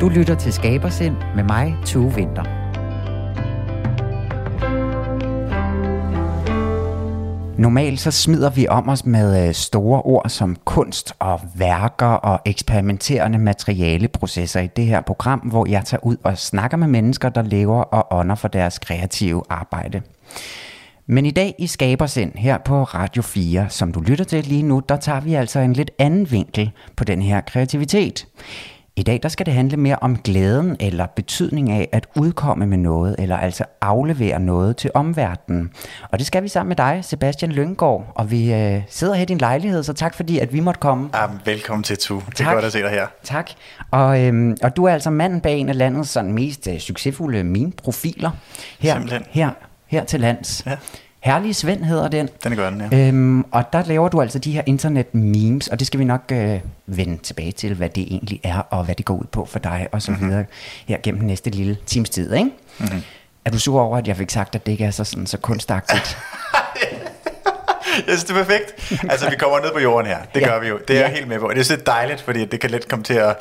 Du lytter til Skabersind med mig, Tue Vinter. Normalt så smider vi om os med øh, store ord som kunst og værker og eksperimenterende materialeprocesser i det her program, hvor jeg tager ud og snakker med mennesker, der lever og ånder for deres kreative arbejde. Men i dag i Skabersind her på Radio 4, som du lytter til lige nu, der tager vi altså en lidt anden vinkel på den her kreativitet. I dag der skal det handle mere om glæden eller betydning af at udkomme med noget, eller altså aflevere noget til omverdenen. Og det skal vi sammen med dig, Sebastian Lyngård, og vi øh, sidder her i din lejlighed, så tak fordi at vi måtte komme. Ja, velkommen til, Tu. Det er godt at se dig her. Tak. Og, øhm, og du er altså manden bag en af landets sådan, mest øh, succesfulde meme-profiler her, Simpelthen. her, her til lands. Ja. Herlige Svend hedder den. Den er godt, ja. Øhm, og der laver du altså de her internet memes, og det skal vi nok øh, vende tilbage til, hvad det egentlig er, og hvad det går ud på for dig, og så Mhm. mm-hmm. videre her gennem den næste lille times tid, ikke? Mm-hmm. Er du sur over, at jeg fik sagt, at det ikke er så, sådan, så kunstagtigt? Jeg synes, det er perfekt. Altså, vi kommer ned på jorden her. Det Ja. gør vi jo. Det er Ja. jeg helt med på. Det er så dejligt, fordi det kan let komme til at,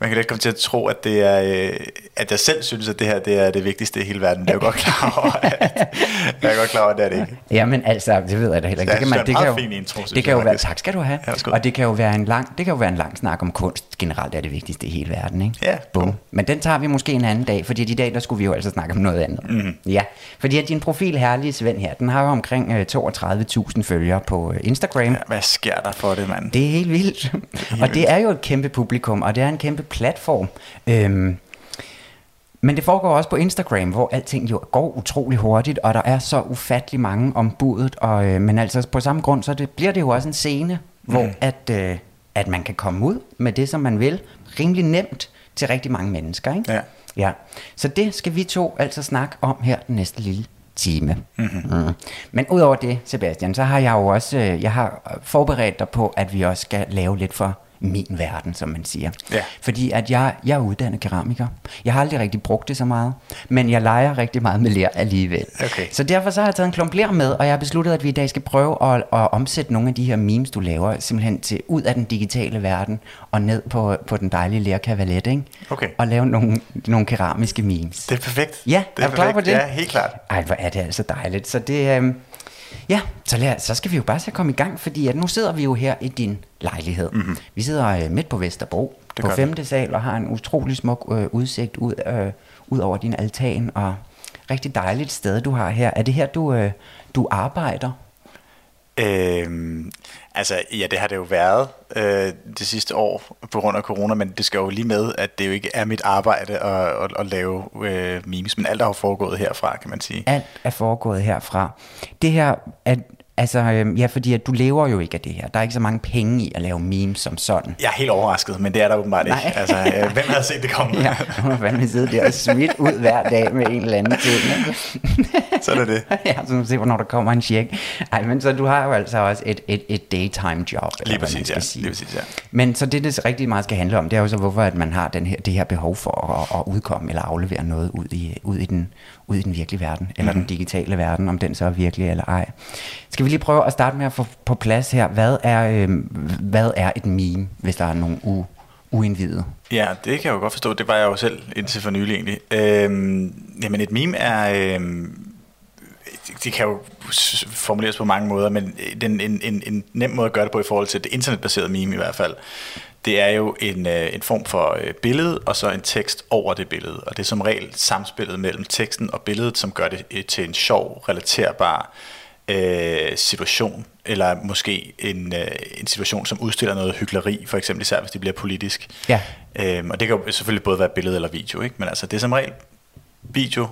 man kan let komme til at tro, at, det er, øh, at jeg selv synes, at det her det er det vigtigste i hele verden. Det er jo godt klar over. At, jeg er godt klar over, at det er det ikke. Jamen altså, det ved jeg da heller ikke. Det kan, man, det kan jo, intro, det kan jo være, tak skal du have. Ja, og det kan jo være en lang, det kan jo være en lang snak om kunst. Generelt er det vigtigste i hele verden, ikke? Ja. Bum. Men den tager vi måske en anden dag, fordi i dag, der skulle vi jo altså snakke om noget andet. Mm. Ja, fordi at din profil, herlige Svend her, den har jo omkring øh, 32.000 følgere på øh, Instagram. Ja, hvad sker der for det, mand? Det er helt vildt. og det er jo et kæmpe publikum, og det er en kæmpe platform. Øhm, men det foregår også på Instagram, hvor alting jo går utrolig hurtigt, og der er så ufattelig mange om budet. Og, øh, men altså på samme grund, så det, bliver det jo også en scene, hvor Mm. at, øh, at man kan komme ud med det, som man vil, rimelig nemt til rigtig mange mennesker. Ikke? Ja. ja. Så det skal vi to altså snakke om her den næste lille time. Mm-hmm. Mm. Men udover det, Sebastian, så har jeg jo også øh, jeg har forberedt dig på, at vi også skal lave lidt for min verden, som man siger. Ja. Fordi at jeg, jeg er uddannet keramiker. Jeg har aldrig rigtig brugt det så meget, men jeg leger rigtig meget med ler alligevel. Okay. Så derfor så har jeg taget en klump ler med, og jeg har besluttet, at vi i dag skal prøve at, at omsætte nogle af de her memes, du laver, simpelthen til ud af den digitale verden og ned på, på den dejlige lerkavalet, ikke? Okay. Og lave nogle, nogle keramiske memes. Det er perfekt. Ja, det er du klar på det? Ja, helt klart. Ej, hvor er det altså dejligt. Så det, øhm, ja, så, lad, så skal vi jo bare at komme i gang, fordi at nu sidder vi jo her i din lejlighed. Mm-hmm. Vi sidder øh, midt på Vesterbro, Det på gør vi. femte sal, og har en utrolig smuk øh, udsigt ud, øh, ud over din altan, og rigtig dejligt sted, du har her. Er det her, du, øh, du arbejder? Øhm, altså, ja, det har det jo været øh, det sidste år på grund af corona, men det skal jo lige med, at det jo ikke er mit arbejde at, at, at lave øh, memes, men alt er jo foregået herfra, kan man sige. Alt er foregået herfra. Det her, er, altså, øh, ja, fordi at du lever jo ikke af det her. Der er ikke så mange penge i at lave memes som sådan. Jeg er helt overrasket, men det er der åbenbart Nej. ikke. Altså, øh, hvem havde set det komme? Ja, nu må fandme sidde der og smidt ud hver dag med en eller anden ting. Sådan er det. ja, så man se, hvornår der kommer en check. Ej, men så du har jo altså også et, et, et daytime job. Lige præcis, ja. sige. Lige præcis, ja. Men så det, det rigtig meget skal handle om, det er jo så, hvorfor at man har den her, det her behov for at, at udkomme eller aflevere noget ud i, ud i, den, ud i den virkelige verden, eller Mhm. den digitale verden, om den så er virkelig eller ej. Skal vi lige prøve at starte med at få på plads her, hvad er, øh, hvad er et meme, hvis der er nogen u, uindvidede? Ja, det kan jeg jo godt forstå. Det var jeg jo selv indtil for nylig egentlig. Øhm, jamen et meme er... Øhm, det- kan jo formuleres på mange måder, men øh, den, en, en, en nem måde at gøre det på i forhold til det internetbaserede meme i hvert fald, det er jo en, øh, en form for øh, billede, og så en tekst over det billede. Og det er som regel samspillet mellem teksten og billedet, som gør det til en sjov, relaterbar øh, situation, eller måske en, øh, en situation, som udstiller noget hyggeleri, for eksempel især hvis det bliver politisk. Ja. Øhm, og det kan jo selvfølgelig både være billede eller video, ikke? men altså det er som regel video,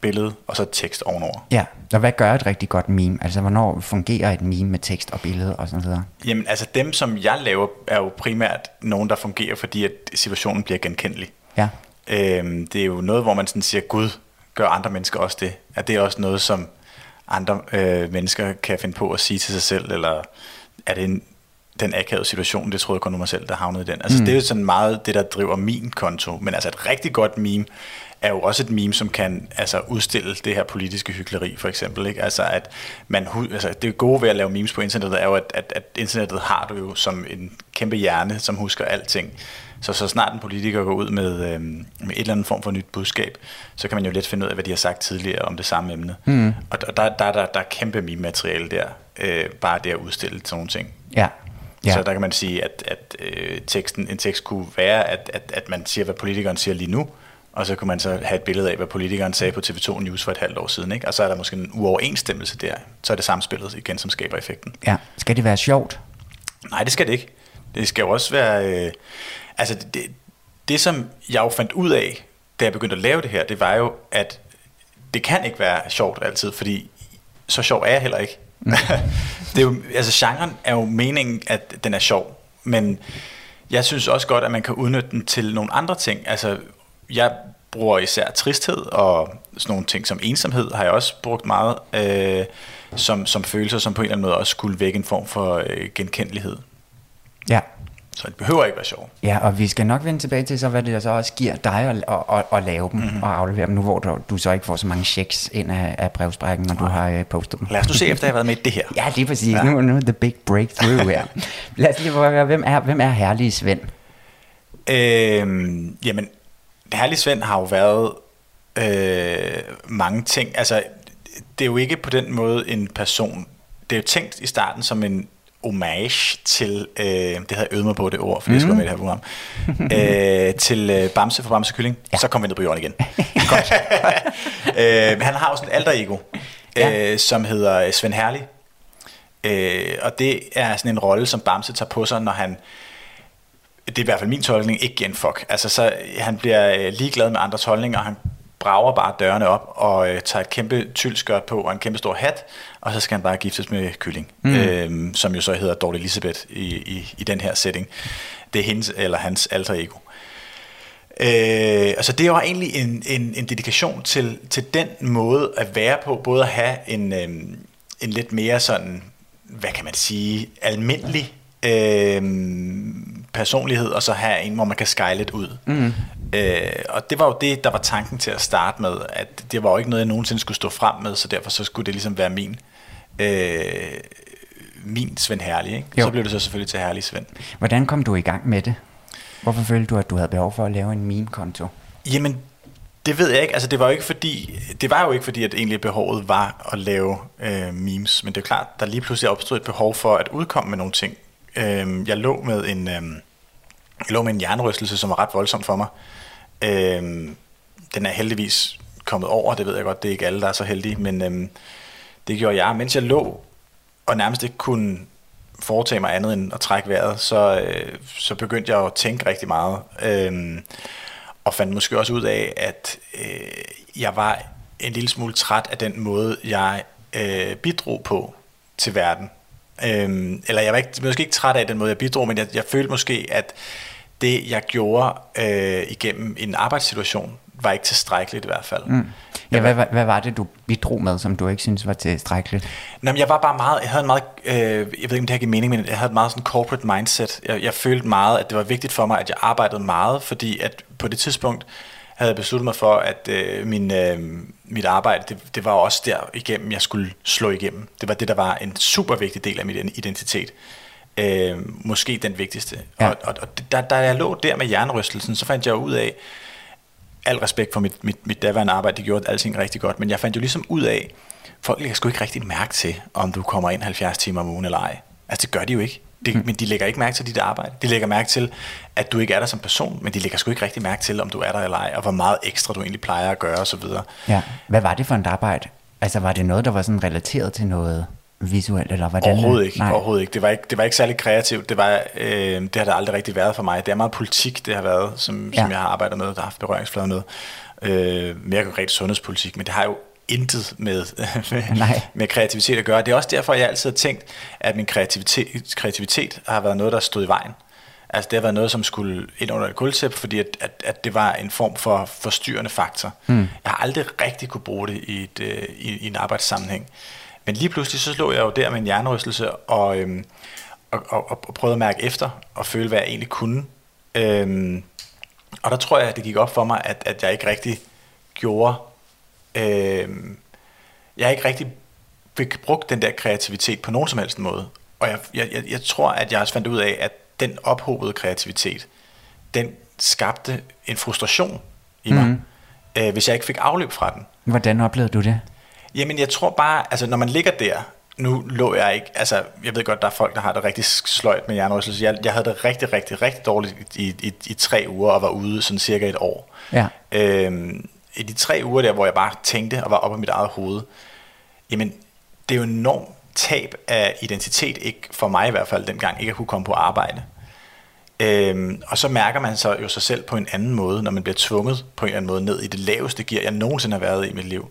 billede og så tekst ovenover. Ja, og hvad gør et rigtig godt meme? Altså, hvornår fungerer et meme med tekst og billede og sådan noget? Jamen altså dem, som jeg laver, er jo primært nogen, der fungerer, fordi at situationen bliver genkendelig. Ja, Øhm, det er jo noget, hvor man sådan siger, Gud, gør andre mennesker også det? Er det også noget, som andre øh, mennesker kan finde på at sige til sig selv, eller er det en, den akavede situation, det troede jeg kun var mig selv, der havnede i den. Altså mm. det er jo sådan meget det, der driver min konto, men altså et rigtig godt meme er jo også et meme, som kan altså, udstille det her politiske hyggeleri, for eksempel. Ikke? Altså, at man, altså, det gode ved at lave memes på internettet er jo, at, at, at internettet har du jo som en kæmpe hjerne, som husker alting. Så så snart en politiker går ud med, øh, med et eller andet form for nyt budskab, så kan man jo let finde ud af, hvad de har sagt tidligere om det samme emne. Mm. Og der, der, der, der, der er kæmpe meme-materiale der, øh, bare det at udstille sådan nogle ting. Ja. Ja. Så der kan man sige, at, at øh, teksten, en tekst kunne være, at, at, at man siger, hvad politikeren siger lige nu, og så kunne man så have et billede af, hvad politikeren sagde på TV2 News for et halvt år siden. Ikke? Og så er der måske en uoverensstemmelse der. Så er det samspillet igen, som skaber effekten. Ja. Skal det være sjovt? Nej, det skal det ikke. Det skal jo også være... Øh, altså, det, det, det som jeg jo fandt ud af, da jeg begyndte at lave det her, det var jo, at det kan ikke være sjovt altid, fordi så sjov er jeg heller ikke. Mm. det er jo, altså, genren er jo meningen, at den er sjov, men jeg synes også godt, at man kan udnytte den til nogle andre ting. Altså, jeg bruger især tristhed og sådan nogle ting som ensomhed har jeg også brugt meget øh, som, som følelser, som på en eller anden måde også skulle vække en form for øh, genkendelighed. Ja. Så det behøver ikke være sjovt. Ja, og vi skal nok vende tilbage til så, hvad det så også giver dig at, at, at, at lave dem mm-hmm. og aflevere dem nu, hvor du, du så ikke får så mange checks ind af, af brevsprækken, når Nej. du har uh, postet dem. Lad os nu se, efter jeg har været med i det her. ja, det er præcis. Ja. Nu, nu er the big breakthrough her. Lad os lige prøve hvem er, hvem er herlige Svend? Øhm, jamen, Herlig Svend har jo været øh, mange ting. Altså, det er jo ikke på den måde en person. Det er jo tænkt i starten som en homage til, øh, det havde jeg øvet mig på det ord, for mm. jeg skulle med det her program, øh, til øh, Bamse for Bamse Kylling. Ja. Så kom vi ned på jorden igen. Godt. øh, han har sådan et alter ego, ja. øh, som hedder Svend Herlig. Øh, og det er sådan en rolle, som Bamse tager på sig, når han det er i hvert fald min tolkning, ikke giver en fuck. Altså, så han bliver øh, ligeglad med andres holdninger, og han brager bare dørene op og øh, tager et kæmpe tyldskørt på og en kæmpe stor hat, og så skal han bare giftes med Kylling, mm. øhm, som jo så hedder Dorte Elisabeth i, i, i den her setting. Det er hendes eller hans alter ego. Øh, altså det var egentlig en, en, en dedikation til, til den måde at være på, både at have en, øhm, en lidt mere sådan, hvad kan man sige, almindelig øh, personlighed, og så have en, hvor man kan skyle lidt ud. Mm. Øh, og det var jo det, der var tanken til at starte med, at det var jo ikke noget, jeg nogensinde skulle stå frem med, så derfor så skulle det ligesom være min, øh, min Svend Herlig. Ikke? Så blev det så selvfølgelig til Herlig Svend. Hvordan kom du i gang med det? Hvorfor følte du, at du havde behov for at lave en meme-konto? Jamen, det ved jeg ikke. Altså, det var jo ikke fordi, det var jo ikke fordi, at egentlig behovet var at lave øh, memes. Men det er klart, der lige pludselig opstod et behov for at udkomme med nogle ting. Øh, jeg lå med en, øh, jeg lå med en jernrystelse, som var ret voldsom for mig. Øhm, den er heldigvis kommet over, det ved jeg godt, det er ikke alle, der er så heldige, men øhm, det gjorde jeg. Mens jeg lå og nærmest ikke kunne foretage mig andet end at trække vejret, så, øh, så begyndte jeg at tænke rigtig meget. Øhm, og fandt måske også ud af, at øh, jeg var en lille smule træt af den måde, jeg øh, bidrog på til verden. Øhm, eller jeg var ikke, måske ikke træt af den måde, jeg bidrog, men jeg, jeg følte måske, at det, jeg gjorde øh, igennem en arbejdssituation, var ikke tilstrækkeligt i hvert fald. Mm. Ja, hvad, hvad, hvad var det, du bidrog med, som du ikke synes var tilstrækkeligt? Nå, men jeg var bare meget, jeg havde en meget, øh, jeg ved ikke, om det her giver mening, men jeg havde et meget sådan corporate mindset. Jeg, jeg følte meget, at det var vigtigt for mig, at jeg arbejdede meget, fordi at på det tidspunkt havde jeg besluttet mig for, at øh, min, øh, mit arbejde, det, det var også der igennem, jeg skulle slå igennem. Det var det, der var en super vigtig del af min identitet. Øh, måske den vigtigste. Ja. Og, og, og da, da jeg lå der med jernrystelsen, så fandt jeg ud af, al respekt for mit, mit, mit daværende arbejde, det gjorde alting rigtig godt, men jeg fandt jo ligesom ud af, folk lægger sgu ikke rigtig mærke til, om du kommer ind 70 timer om ugen eller ej. Altså det gør de jo ikke. Det, mm. Men de lægger ikke mærke til dit arbejde. De lægger mærke til, at du ikke er der som person, men de lægger sgu ikke rigtig mærke til, om du er der eller ej, og hvor meget ekstra du egentlig plejer at gøre osv. Ja. Hvad var det for et arbejde? Altså var det noget, der var sådan relateret til noget visuelt, eller hvordan? Overhovedet ikke, Nej. overhovedet ikke. Det var ikke, det var ikke særlig kreativt. Det, var, øh, det har det aldrig rigtig været for mig. Det er meget politik, det har været, som, ja. som jeg har arbejdet med, der har haft berøringsflader med. Øh, mere konkret sundhedspolitik, men det har jo intet med, med, med kreativitet at gøre. Det er også derfor, jeg altid har tænkt, at min kreativitet, kreativitet har været noget, der stod i vejen. Altså det har været noget, som skulle ind under et gulvtæp, fordi at, at, at det var en form for forstyrrende faktor. Mm. Jeg har aldrig rigtig kunne bruge det i, et, øh, i, i en arbejdssammenhæng. Men lige pludselig så slog jeg jo der med en jernrystelse og, øhm, og, og, og prøvede at mærke efter og føle, hvad jeg egentlig kunne. Øhm, og der tror jeg, at det gik op for mig, at, at jeg ikke rigtig gjorde... Øhm, jeg ikke rigtig fik brugt den der kreativitet på nogen som helst måde. Og jeg, jeg, jeg, jeg tror, at jeg også fandt ud af, at den ophobede kreativitet, den skabte en frustration i mig, mm. øh, hvis jeg ikke fik afløb fra den. Hvordan oplevede du det? Jamen, jeg tror bare, altså når man ligger der, nu lå jeg ikke, altså jeg ved godt, der er folk, der har det rigtig sløjt med hjernerystelse. Jeg, jeg havde det rigtig, rigtig, rigtig dårligt i, i, i tre uger og var ude sådan cirka et år. Ja. Øhm, I de tre uger der, hvor jeg bare tænkte og var oppe i mit eget hoved, jamen det er jo enormt tab af identitet, ikke for mig i hvert fald dengang, ikke at kunne komme på arbejde. Øhm, og så mærker man så jo sig selv på en anden måde, når man bliver tvunget på en eller anden måde ned i det laveste gear, jeg nogensinde har været i mit liv.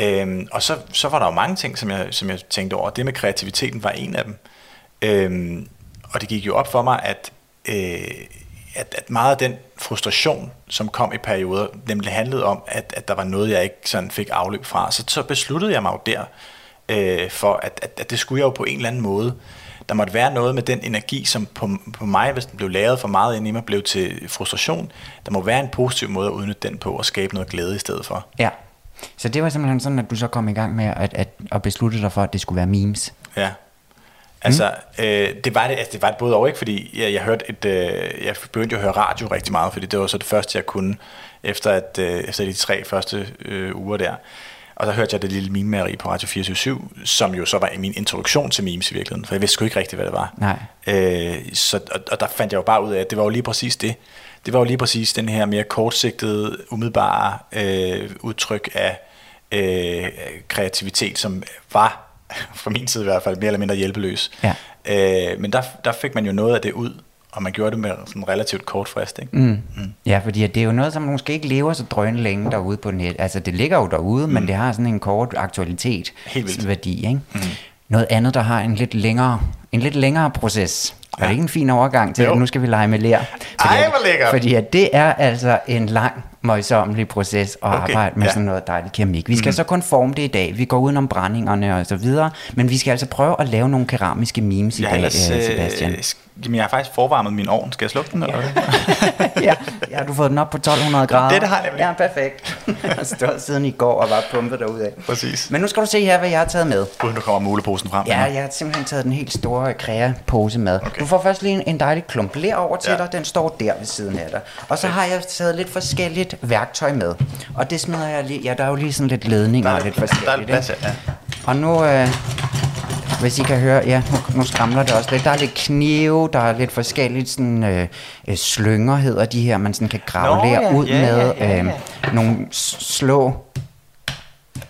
Øhm, og så, så var der jo mange ting, som jeg, som jeg tænkte over. Det med kreativiteten var en af dem. Øhm, og det gik jo op for mig, at, øh, at, at meget af den frustration, som kom i perioder, nemlig handlede om, at, at der var noget, jeg ikke sådan fik afløb fra. Så, så besluttede jeg mig jo der, øh, for at, at, at det skulle jeg jo på en eller anden måde. Der måtte være noget med den energi, som på, på mig, hvis den blev lavet for meget ind i mig, blev til frustration. Der må være en positiv måde at udnytte den på og skabe noget glæde i stedet for. Ja. Så det var simpelthen sådan, at du så kom i gang med at, at, at beslutte dig for, at det skulle være memes. Ja. Altså, mm. øh, det, var det, altså, det var det både og ikke, fordi jeg, jeg hørte et, øh, jeg begyndte jo at høre radio rigtig meget, fordi det var så det første, jeg kunne, efter, at, øh, efter de tre første øh, uger der. Og så hørte jeg det lille meme på Radio 24 som jo så var min introduktion til memes i virkeligheden, for jeg vidste sgu ikke rigtigt, hvad det var. Nej. Øh, så, og, og der fandt jeg jo bare ud af, at det var jo lige præcis det. Det var jo lige præcis den her mere kortsigtede, umiddelbare øh, udtryk af øh, kreativitet, som var, fra min side i hvert fald, mere eller mindre hjælpeløs. Ja. Øh, men der, der fik man jo noget af det ud, og man gjorde det med sådan relativt kort frist. Ikke? Mm. Mm. Ja, fordi det er jo noget, som måske ikke lever så drøn længe derude på net. Altså, det ligger jo derude, mm. men det har sådan en kort aktualitet vildt. værdi. Ikke? Mm. Noget andet, der har en lidt længere, en lidt længere proces. Ja. Er det ikke en fin overgang til, Jo. at nu skal vi lege med lær? Ej, at- hvor lækkert. Fordi at det er altså en lang, møjsommelig proces at Okay, arbejde med ja. sådan noget dejligt keramik. Vi skal mm. så kun forme det i dag. Vi går udenom brændingerne og så videre. Men vi skal altså prøve at lave nogle keramiske memes i Jeg, dag, ellers, øh, Sebastian. øh, sk- jamen, jeg har faktisk forvarmet min ovn. Skal jeg slukke den? Eller? ja, ja, du har fået den op på 1200 grader. Det, det har jeg nemlig. Ja, perfekt. Jeg har stået siden i går og var pumpet derudad. Præcis. Men nu skal du se her, hvad jeg har taget med. Uden nu kommer muleposen frem. Ja, jeg har simpelthen taget den helt store krea-pose med. Okay. Du får først lige en, en dejlig klump ler over til Ja. dig. Den står der ved siden af dig. Og så har jeg taget lidt forskelligt værktøj med. Og det smider jeg lige... Ja, der er jo lige sådan lidt ledninger og lidt der er forskelligt. plads, ja. Og nu, øh, hvis I kan høre, ja, nu, nu skramler det også lidt. Der er lidt knive, der er lidt forskelligt sådan, øh, øh, slynger, hedder de her, man sådan kan grave Nå, ja, ud ja, med. ja, ja, Øh, nogle slå.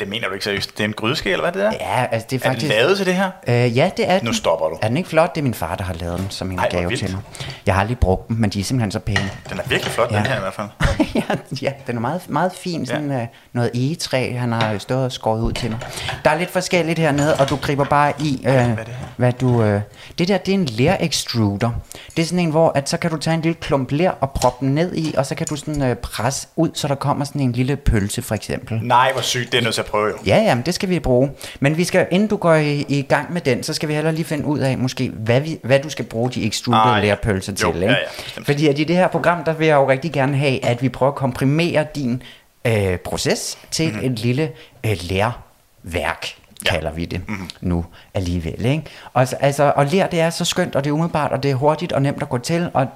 Det mener du ikke seriøst. Det er en grydeske, eller hvad det er? Ja, altså det er Er den faktisk... lavet til det her? Øh, ja, det er den. Nu stopper du. Er den ikke flot? Det er min far, der har lavet den som en Ej, gave til mig. Jeg har aldrig brugt dem, men de er simpelthen så pæne. Den er virkelig flot, Ja. den her i hvert fald. ja, ja, den er meget, meget fin. Sådan ja. øh, noget egetræ, han har stået og skåret ud til mig. Der er lidt forskelligt hernede, og du griber bare i, øh, det her? hvad du... Øh, det der, det er en ler-extruder. Det er sådan en, hvor at så kan du tage en lille klump ler og proppe den ned i, og så kan du sådan øh, presse ud, så der kommer sådan en lille pølse, for eksempel. Nej, hvor sygt. Det er nødt til at prøve, jo. Ja, ja, men det skal vi bruge. Men vi skal, inden du går i, i gang med den, så skal vi heller lige finde ud af, måske, hvad, vi, hvad du skal bruge de extruded Ah, ja. lærpølser til. Jo, ikke? ja, ja, bestemt. Fordi at i det her program, der vil jeg jo rigtig gerne have, at vi prøver at komprimere din øh, proces til mm-hmm. et lille øh, lærværk Ja. kalder vi det mm-hmm. nu alligevel. Ikke? Og, så- altså, og lær, det er så skønt, og det er umiddelbart, og det er hurtigt og nemt at gå til, og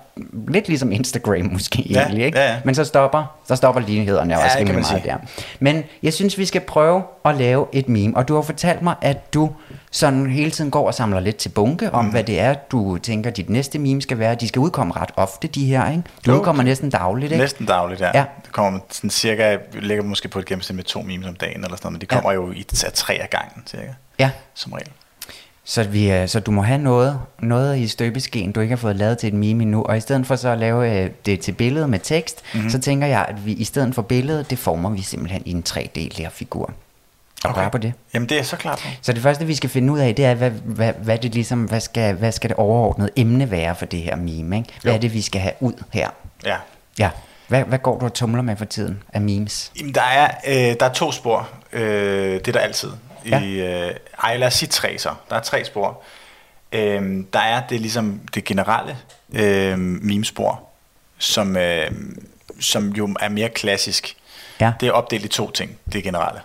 lidt ligesom Instagram måske Ja, egentlig. Ikke? ja, ja. Men så stopper, så stopper lighederne Ja, også rimelig meget sige. der. Men jeg synes, vi skal prøve at lave et meme. Og du har fortalt mig, at du sådan hele tiden går og samler lidt til bunke om, mm. hvad det er, du tænker, dit næste meme skal være. De skal udkomme ret ofte, de her, ikke? Du Jo. udkommer næsten dagligt, ikke? Næsten dagligt, ja. Ja. Det kommer sådan cirka, jeg ligger måske på et gennemsnit med to memes om dagen, eller sådan noget, men de Ja. kommer jo i tre af gangen, cirka, Ja. som regel. Så, vi, øh, så du må have noget, noget i støbeskeen, du ikke har fået lavet til et meme endnu. Og i stedet for så at lave øh, det til billede med tekst, Mhm. mm-hmm. så tænker jeg, at vi i stedet for billedet, det former vi simpelthen i en 3D-lærfigur. Er du klar på det? Jamen, det er så klar på. Så det første, vi skal finde ud af, det er, hvad, hvad, hvad, det ligesom, hvad, skal, hvad skal det overordnede emne være for det her meme? Ikke? Hvad Jo. er det, vi skal have ud her? Ja. Ja. Hvad, hvad går du og tumler med for tiden af memes? Jamen, der er, øh, der er to spor. Øh, det er der altid. Ja. I, øh, ej, lad os sige tre så. Der er tre spor. Øh, der er det ligesom det generelle øh, memespor, som, øh, som jo er mere klassisk. Ja. Det er opdelt i to ting, det generelle.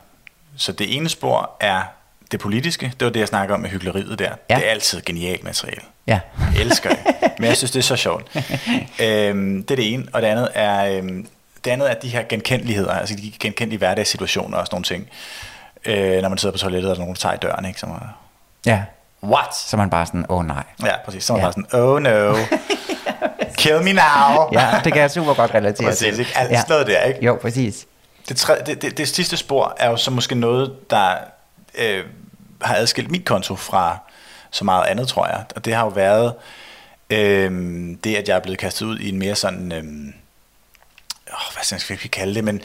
Så det ene spor er det politiske. Det var det, jeg snakker om med hyggeleriet der. Ja. Det er altid genialt materiale. Ja. Jeg elsker det. Men jeg synes, det er så sjovt. øhm, det er det ene. Og det andet er, øhm, det andet er de her genkendeligheder, altså de genkendelige hverdagssituationer og sådan nogle ting. Øh, når man sidder på toilettet, og der er nogen, der tager i døren, ikke? Som er, Ja, What? så man bare sådan, åh oh, nej. Ja, præcis. Så man Ja. bare sådan, oh no. Kill me now. Ja, det kan jeg super godt relatere Præcis, til. ikke? Alt sådan noget der, ikke? Jo, præcis. Det, tre, det, det, det sidste spor er jo så måske noget, der øh, har adskilt min konto fra så meget andet, tror jeg. Og det har jo været øh, det, at jeg er blevet kastet ud i en mere sådan... Øh, åh, hvad skal vi kalde det? Men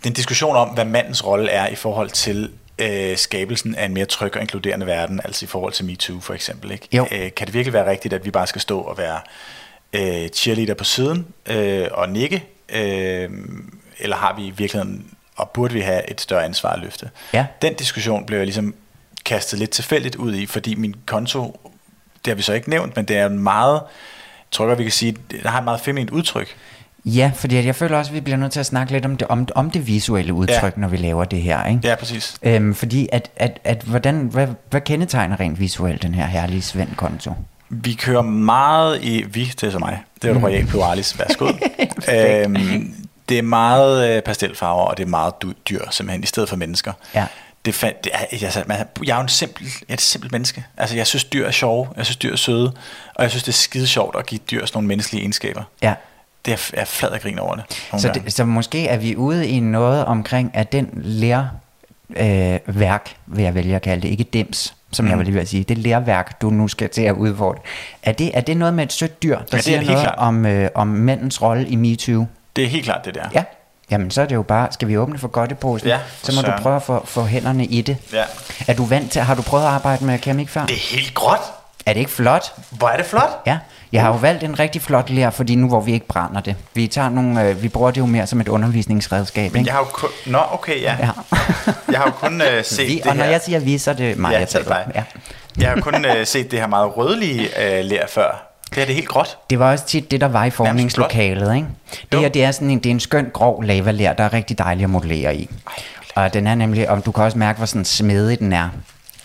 det er en diskussion om, hvad mandens rolle er i forhold til øh, skabelsen af en mere tryg og inkluderende verden, altså i forhold til MeToo for eksempel. Ikke? Jo. Øh, kan det virkelig være rigtigt, at vi bare skal stå og være øh, cheerleader på siden øh, og nikke? Øh, eller har vi i virkeligheden, og burde vi have et større ansvar at løfte? Ja. Den diskussion blev jeg ligesom kastet lidt tilfældigt ud i, fordi min konto, det har vi så ikke nævnt, men det er en meget, jeg tror godt, vi kan sige, der har et meget feminint udtryk. Ja, fordi jeg føler også, at vi bliver nødt til at snakke lidt om det, om, om det visuelle udtryk, Ja. når vi laver det her. Ikke? Ja, præcis. Øhm, fordi at, at, at hvordan, hvad, hvad kendetegner rent visuelt den her herlige Svend-konto? Vi kører meget i, vi, det er så mig, det er jo Royal Pluralis, værsgo. øhm, det er meget øh, pastelfarver, og det er meget dyr, simpelthen, i stedet for mennesker. Ja. Det, fa- det er, altså, man, jeg er jo en simpel, jeg er et simpelt menneske. Altså, jeg synes, dyr er sjove, jeg synes, dyr er søde, og jeg synes, det er skide sjovt at give dyr sådan nogle menneskelige egenskaber. Ja. Det er, flad af grin over det. Så, gange. det, så måske er vi ude i noget omkring, at den lær øh, værk, vil jeg vælge at kalde det, ikke dims, som mm. jeg vil lige vil sige, det lærværk, du nu skal til at udfordre. Er det, er det noget med et sødt dyr, der det er siger noget klart. om, øh, om mændens rolle i MeToo? det er helt klart det der. Ja. Jamen, så er det jo bare, skal vi åbne for godteposen? Ja, for så må du søren. prøve at få, få hænderne i det. Ja. Er du vant til, har du prøvet at arbejde med keramik før? Det er helt gråt. Er det ikke flot? Hvor er det flot. Ja, jeg har jo valgt en rigtig flot lær, fordi nu hvor vi ikke brænder det. Vi, tager nogle, øh, vi bruger det jo mere som et undervisningsredskab. Men Ikke? jeg har jo kun... Nå, okay, ja. Ja. Jeg har jo kun øh, set vi, det og når her. jeg siger vi, så er det mig, ja, jeg er taler. Ja. Jeg har kun øh, set det her meget rødlige øh, lær før. Det her det er helt gråt. Det var også tit det, der var i formningslokalet. Ikke? Det her det er, sådan en, det er en skøn grov lavalær, der er rigtig dejlig at modellere i. Og den er nemlig, og du kan også mærke, hvor sådan smedig den er.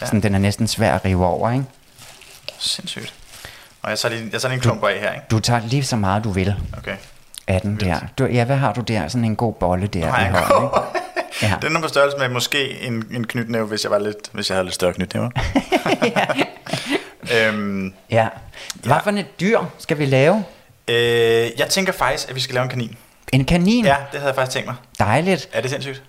Ja. Sådan, den er næsten svær at rive over. Ikke? Sindssygt. Og jeg tager lige, jeg tager lige en klump af her, ikke? Du tager lige så meget, du vil Okay. af den der. Du, ja, hvad har du der? Sådan en god bolle der Har i hånden. Ikke? Ja. Den er på størrelse med måske en, en knytnæve, hvis jeg, var lidt, hvis jeg havde lidt større knytnæve. øhm, ja. Hvad for et dyr skal vi lave? øh, jeg tænker faktisk, at vi skal lave en kanin. En kanin? Ja, det havde jeg faktisk tænkt mig. Dejligt. Er det sindssygt?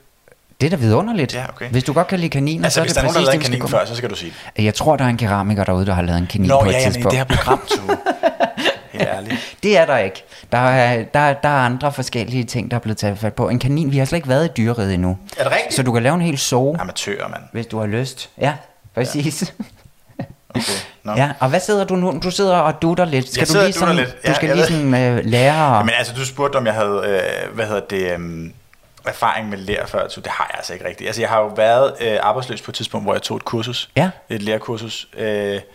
Det er da vidunderligt. Ja, okay. Hvis du godt kan lide kaniner, Altså, så er hvis det der er nogen, præcis der har det, lavet skal kanin før, så skal du sige det. Jeg tror, der er en keramiker derude, der har lavet en kanin Nå, på et ja, ja, men i tidspunkt. det her program. Helt ærligt. Det er der ikke. Der er, der, der er andre forskellige ting, der er blevet taget fat på. En kanin, vi har slet ikke været i dyreriget endnu. Er det rigtigt? Så du kan lave en hel zoo, Amatører, mand. hvis du har lyst. Ja, præcis. Okay. Nå. Ja, og hvad sidder du nu? Du sidder og dutter lidt. Skal Jeg du lige og sådan, lidt. Du Ja, skal jeg lige sådan øh, lære... Men altså, du spurgte, om jeg havde, øh, hvad hedder det, øh, erfaring med lær før. Så det har jeg altså ikke rigtigt. Altså, jeg har jo været øh, arbejdsløs på et tidspunkt, hvor jeg tog et kursus. Ja. Et lærkursus. Øh,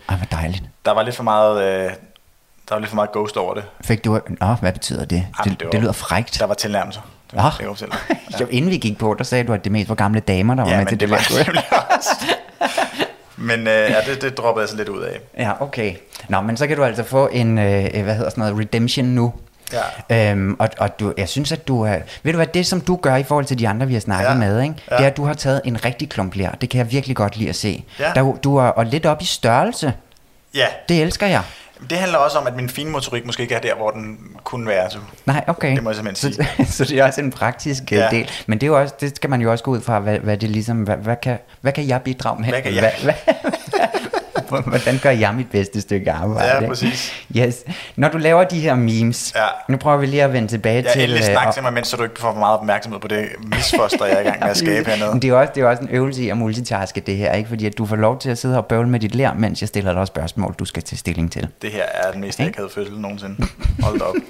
Ej, hvor dejligt. der var lidt for meget... Øh, der var lidt for meget ghost over det. Fik du... Nå, hvad betyder det? Jamen, det, det var- det lyder frægt. Der var tilnærmelser. Det Nå. var selv. Ja. Inden vi gik på, der sagde du, at det mest var gamle damer, der var Ja, med til det det. var. Men øh, ja, det, det droppede jeg så lidt ud af. Ja, okay. Nå, men så kan du altså få en, øh, hvad hedder sådan noget, redemption nu. Ja. Øhm, og, og du, jeg synes, at du er... Ved du hvad, det som du gør i forhold til de andre, vi har snakket Ja. med, ikke? Ja. det er, at du har taget en rigtig klump ler. Det kan jeg virkelig godt lide at se. Ja. Der, du er og lidt op i størrelse. Ja, Det elsker jeg. det handler også om, at min finmotorik måske ikke er der, hvor den kunne være. Så. Nej, okay. Det må jeg simpelthen så, så det er også en praktisk ja. Ja. del. Men det, er jo også, det skal man jo også gå ud fra, hvad, hvad det ligesom, hvad, hvad, kan, hvad kan jeg bidrage med? Hvad kan jeg? Hvad, hvad, hvordan gør jeg mit bedste stykke arbejde? Ja, præcis. Yes. Når du laver de her memes, Ja. nu prøver vi lige at vende tilbage Jeg til... øh, snak og- til mig, mens så du ikke får for meget opmærksomhed på det misfoster, jeg er i gang med at skabe hernede. Men det er, også, det er også en øvelse i at multitaske det her, ikke? Fordi at du får lov til at sidde og bøvle med dit lær, mens jeg stiller dig spørgsmål, du skal tage stilling til. Det her er den mest Ikke? akavede fødsel nogensinde. Hold op.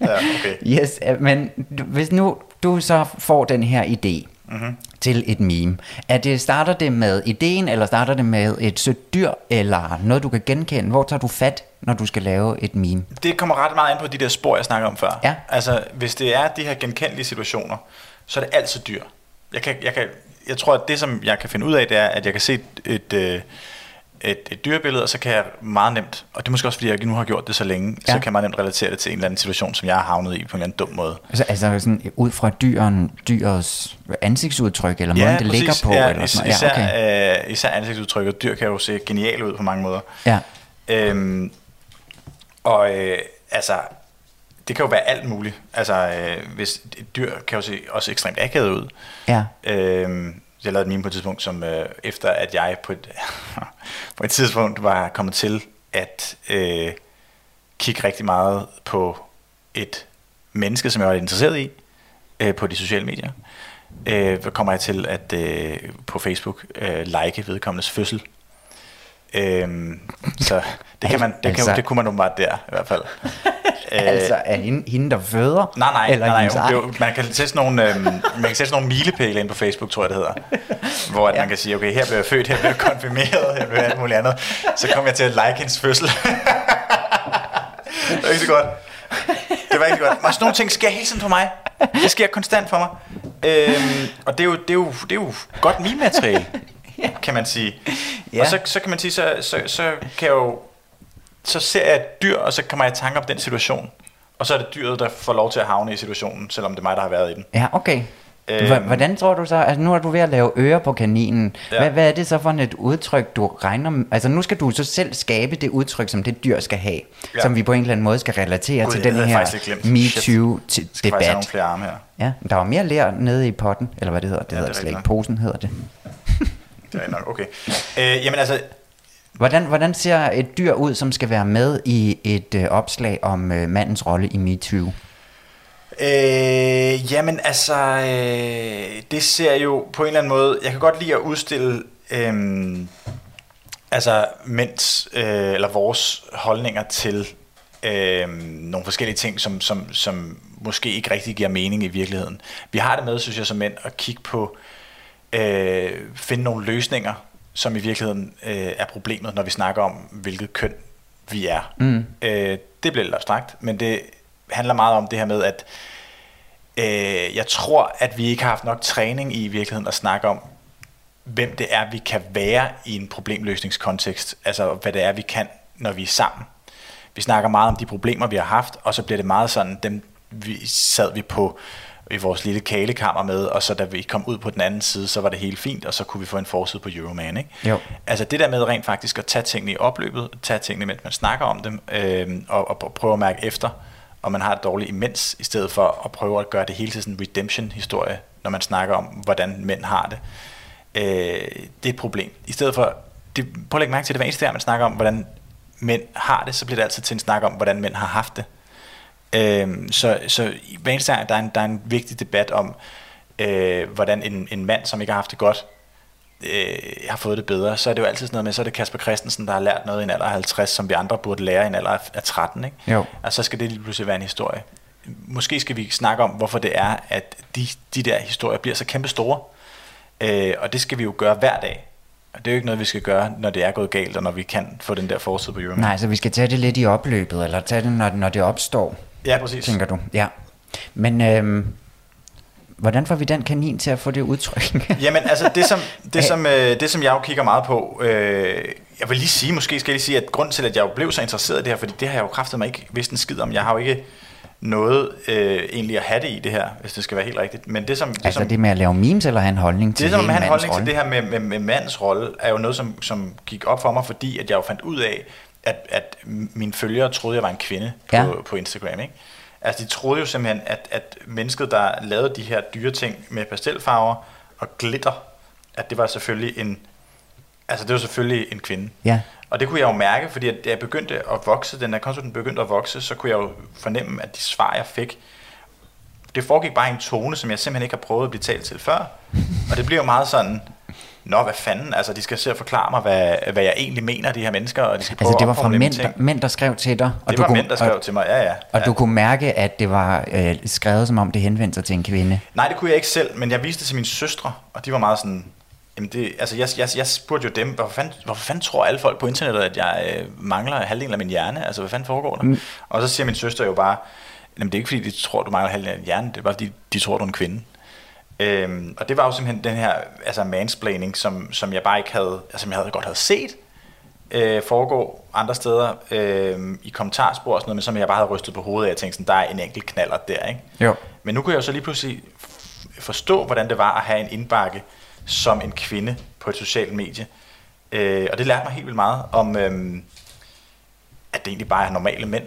Ja, okay. Yes, øh, men hvis nu du så får den her idé. Mm-hmm. til et meme, er det, starter det med ideen, eller starter det med et sødt dyr, eller noget du kan genkende? Hvor tager du fat, når du skal lave et meme? Det kommer ret meget ind på de der spor, jeg snakker om før. Ja. Altså, hvis det er de her genkendelige situationer, så er det altid dyr. Jeg, kan, jeg, kan, jeg tror, at det, som jeg kan finde ud af, det er, at jeg kan se et, et, øh, et, et dyrebillede, og så kan jeg meget nemt, og det er måske også fordi, jeg nu har gjort det så længe, ja. så kan jeg meget nemt relatere det til en eller anden situation, som jeg har havnet i på en eller anden dum måde. Altså, altså sådan ud fra dyren, dyrets ansigtsudtryk, eller måden Ja, det præcis. ligger på? Ja, eller sådan. især, ja, okay. øh, især ansigtsudtryk, og dyr kan jo se genialt ud på mange måder. ja. Øhm, og øh, altså, det kan jo være alt muligt. Altså, øh, hvis et dyr kan jo se også ekstremt akavet ud. ja. Øhm, jeg lavede et meme på et tidspunkt, som øh, efter at jeg på et, på et tidspunkt var kommet til at øh, kigge rigtig meget på et menneske, som jeg var interesseret i, øh, på de sociale medier, øh, kommer jeg til at øh, på Facebook øh, like vedkommendes fødsel. Øhm, så det, kan man, det, kan, Altså- det kunne man åbenbart der i hvert fald. Øh, Altså, er hende, hende der føder? Nej, nej, eller nej, nej jo, man kan sætte sådan nogle, øhm, man kan sætte nogle milepæle ind på Facebook, tror jeg det hedder. Hvor at Ja. man kan sige, okay, her blev jeg født, her blev jeg konfirmeret, her blev jeg alt muligt andet. Så kom jeg til at like hendes fødsel. det var ikke så godt. Det var ikke så godt. Men sådan nogle ting sker hele tiden for mig. Det sker konstant for mig. Øhm, og det er, jo, det, er jo, det er jo godt meme-materiale, kan man sige. Ja. Og så, så kan man sige, så, så, så kan jeg jo så ser jeg et dyr, og så kommer jeg i tanke om den situation. Og så er det dyret, der får lov til at havne i situationen, selvom det er mig, der har været i den. Ja, okay. Øhm. Hvordan tror du så, altså nu er du ved at lave ører på kaninen. Ja. Hvad, hvad er det så for et udtryk, du regner med? Altså nu skal du så selv skabe det udtryk, som det dyr skal have. Ja. Som vi på en eller anden måde skal relatere Gud, til det den her MeToo-debat. flere arme her. Ja, der var mere lær nede i potten, eller hvad det hedder. Det Ja, det hedder er slet ikke. Posen hedder det. Det er nok, okay. Øh, jamen altså, Hvordan, hvordan ser et dyr ud, som skal være med i et øh, opslag om øh, mandens rolle i MeToo? øh, jamen altså, øh, det ser jo på en eller anden måde, jeg kan godt lide at udstille, øh, altså mænds, øh, eller vores holdninger til øh, nogle forskellige ting, som, som, som måske ikke rigtig giver mening i virkeligheden. Vi har det med, synes jeg, som mænd, at kigge på, øh, finde nogle løsninger, som i virkeligheden øh, er problemet, når vi snakker om, hvilket køn vi er. Mm. Øh, det bliver lidt abstrakt, men det handler meget om det her med, at øh, jeg tror, at vi ikke har haft nok træning i i virkeligheden at snakke om, hvem det er, vi kan være i en problemløsningskontekst. Altså, hvad det er, vi kan, når vi er sammen. Vi snakker meget om de problemer, vi har haft, og så bliver det meget sådan, dem vi sad vi på i vores lille kalekammer med, og så da vi kom ud på den anden side, så var det helt fint, og så kunne vi få en forside på Euroman. Ikke? Jo. Altså det der med rent faktisk at tage tingene i opløbet, tage tingene, mens man snakker om dem, øh, og, og prøve at mærke efter, og man har det dårligt imens, i stedet for at prøve at gøre det hele til sådan en redemption-historie, når man snakker om, hvordan mænd har det. Øh, det er et problem. I stedet for, det, prøv at lægge mærke til, det hver eneste gang, man snakker om, hvordan mænd har det, så bliver det altid til en snak om, hvordan mænd har haft det. Øhm, så, så i hver eneste gang, der er en, der er en vigtig debat om, øh, hvordan en, en mand, som ikke har haft det godt, øh, har fået det bedre, så er det jo altid sådan noget med, så er det Kasper Christensen, der har lært noget i en alder af 50, som vi andre burde lære i en alder af af 13. Ikke? Jo. Og så skal det lige pludselig være en historie. Måske skal vi snakke om, hvorfor det er, at de, de der historier bliver så kæmpe store. Øh, og det skal vi jo gøre hver dag. Og det er jo ikke noget, vi skal gøre, når det er gået galt, og når vi kan få den der forside på Euroman. Nej, så vi skal tage det lidt i opløbet, eller tage det, når, når det opstår, Ja, præcis. tænker du. Ja. Men øhm, hvordan får vi den kanin til at få det udtryk? Jamen altså det som, det, som, øh, det som jeg jo kigger meget på, øh, jeg vil lige sige, måske skal jeg lige sige, at grund til at jeg jo blev så interesseret i det her, fordi det har jeg jo kraftet mig ikke vidst en skid om. Jeg har jo ikke noget øh, egentlig at have det i det her, hvis det skal være helt rigtigt. Men det som, det, altså som, det med at lave memes, eller have en holdning til det, som hele han mandens holdning rolle? til det her med, med, med mandens rolle, er jo noget, som, som gik op for mig, fordi at jeg jo fandt ud af, at, at mine følgere troede, jeg var en kvinde på, Ja. på Instagram. Ikke? Altså de troede jo simpelthen, at, at mennesket, der lavede de her dyre ting med pastelfarver og glitter, at det var selvfølgelig en, altså det var selvfølgelig en kvinde. Ja. Og det kunne jeg jo mærke, fordi at da jeg begyndte at vokse, den der konsulten begyndte at vokse, så kunne jeg jo fornemme, at de svar, jeg fik, det foregik bare i en tone, som jeg simpelthen ikke har prøvet at blive talt til før. Og det bliver jo meget sådan, Nå, hvad fanden? Altså, de skal se og forklare mig, hvad, hvad jeg egentlig mener, de her mennesker, og de skal prøve Altså det var fra mænd, der, mænd, der skrev til dig, og Det du var kunne, mænd, der skrev og, til mig, ja, ja. og ja. du kunne mærke, at det var øh, skrevet, som om det henvendte sig til en kvinde. Nej, det kunne jeg ikke selv, men jeg viste det til mine søstre, og de var meget sådan, jamen det, altså jeg, jeg, jeg spurgte jo dem, hvorfor fanden, hvorfor fanden tror alle folk på internettet, at jeg øh, mangler halvdelen af min hjerne? Altså, hvad fanden foregår der? Mm. Og så siger min søster jo bare, jamen det er ikke fordi, de tror, du mangler halvdelen af din hjerne, det er bare fordi, de tror, du er en kvinde. Øhm, og det var jo simpelthen den her altså mansplaining, som, som jeg bare ikke havde, altså som jeg havde godt havde set, øh, foregå andre steder øh, i kommentarspor og sådan noget, men som jeg bare havde rystet på hovedet af, jeg tænkte sådan, der er en enkelt knaller der, ikke? Jo. Men nu kunne jeg jo så lige pludselig forstå, hvordan det var at have en indbakke som en kvinde på et socialt medie. Øh, og det lærte mig helt vildt meget om, øh, at det egentlig bare er normale mænd.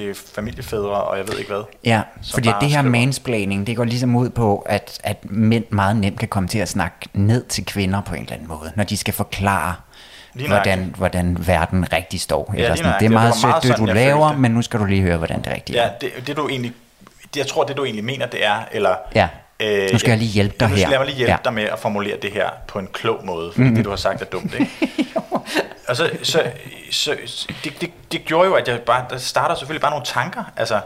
Det er familiefædre, og jeg ved ikke hvad. Ja, fordi det her skriver. mansplaining, det går ligesom ud på, at, at mænd meget nemt kan komme til at snakke ned til kvinder på en eller anden måde, når de skal forklare, hvordan, hvordan verden rigtig står. lige Eller sådan. Det er Det meget sødt, det du sådan, jeg laver, følte. men nu skal du lige høre, hvordan det rigtigt Ja, er. det, det du egentlig, det, jeg tror, det du egentlig mener, det er, eller... Ja. Nu skal jeg lige hjælpe dig nu her. skal jeg lige hjælpe Ja. dig med at formulere det her på en klog måde, fordi mm. det, du har sagt, er dumt, ikke? og så, så, så det, det, det gjorde jo, at jeg bare, der starter selvfølgelig bare nogle tanker, altså,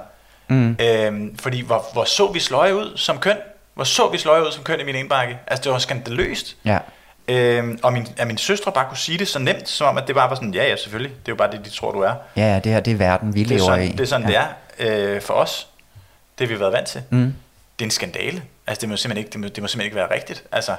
mm. øhm, fordi hvor, hvor så vi sløje ud som køn? Hvor så vi sløje ud som køn i min indbakke? Altså, det var skandaløst. Ja. Øhm, og min, at min søstre bare kunne sige det så nemt, som om at det bare var sådan, ja, ja, selvfølgelig, det er jo bare det, de tror, du er. Ja, ja, det her det er verden, vi Det er lever sådan, i. det er, sådan, ja. det er øh, for os. Det har vi været vant til. Mm. Det er en skandale. Altså, det må simpelthen ikke, det må, det må simpelthen ikke være rigtigt. Altså,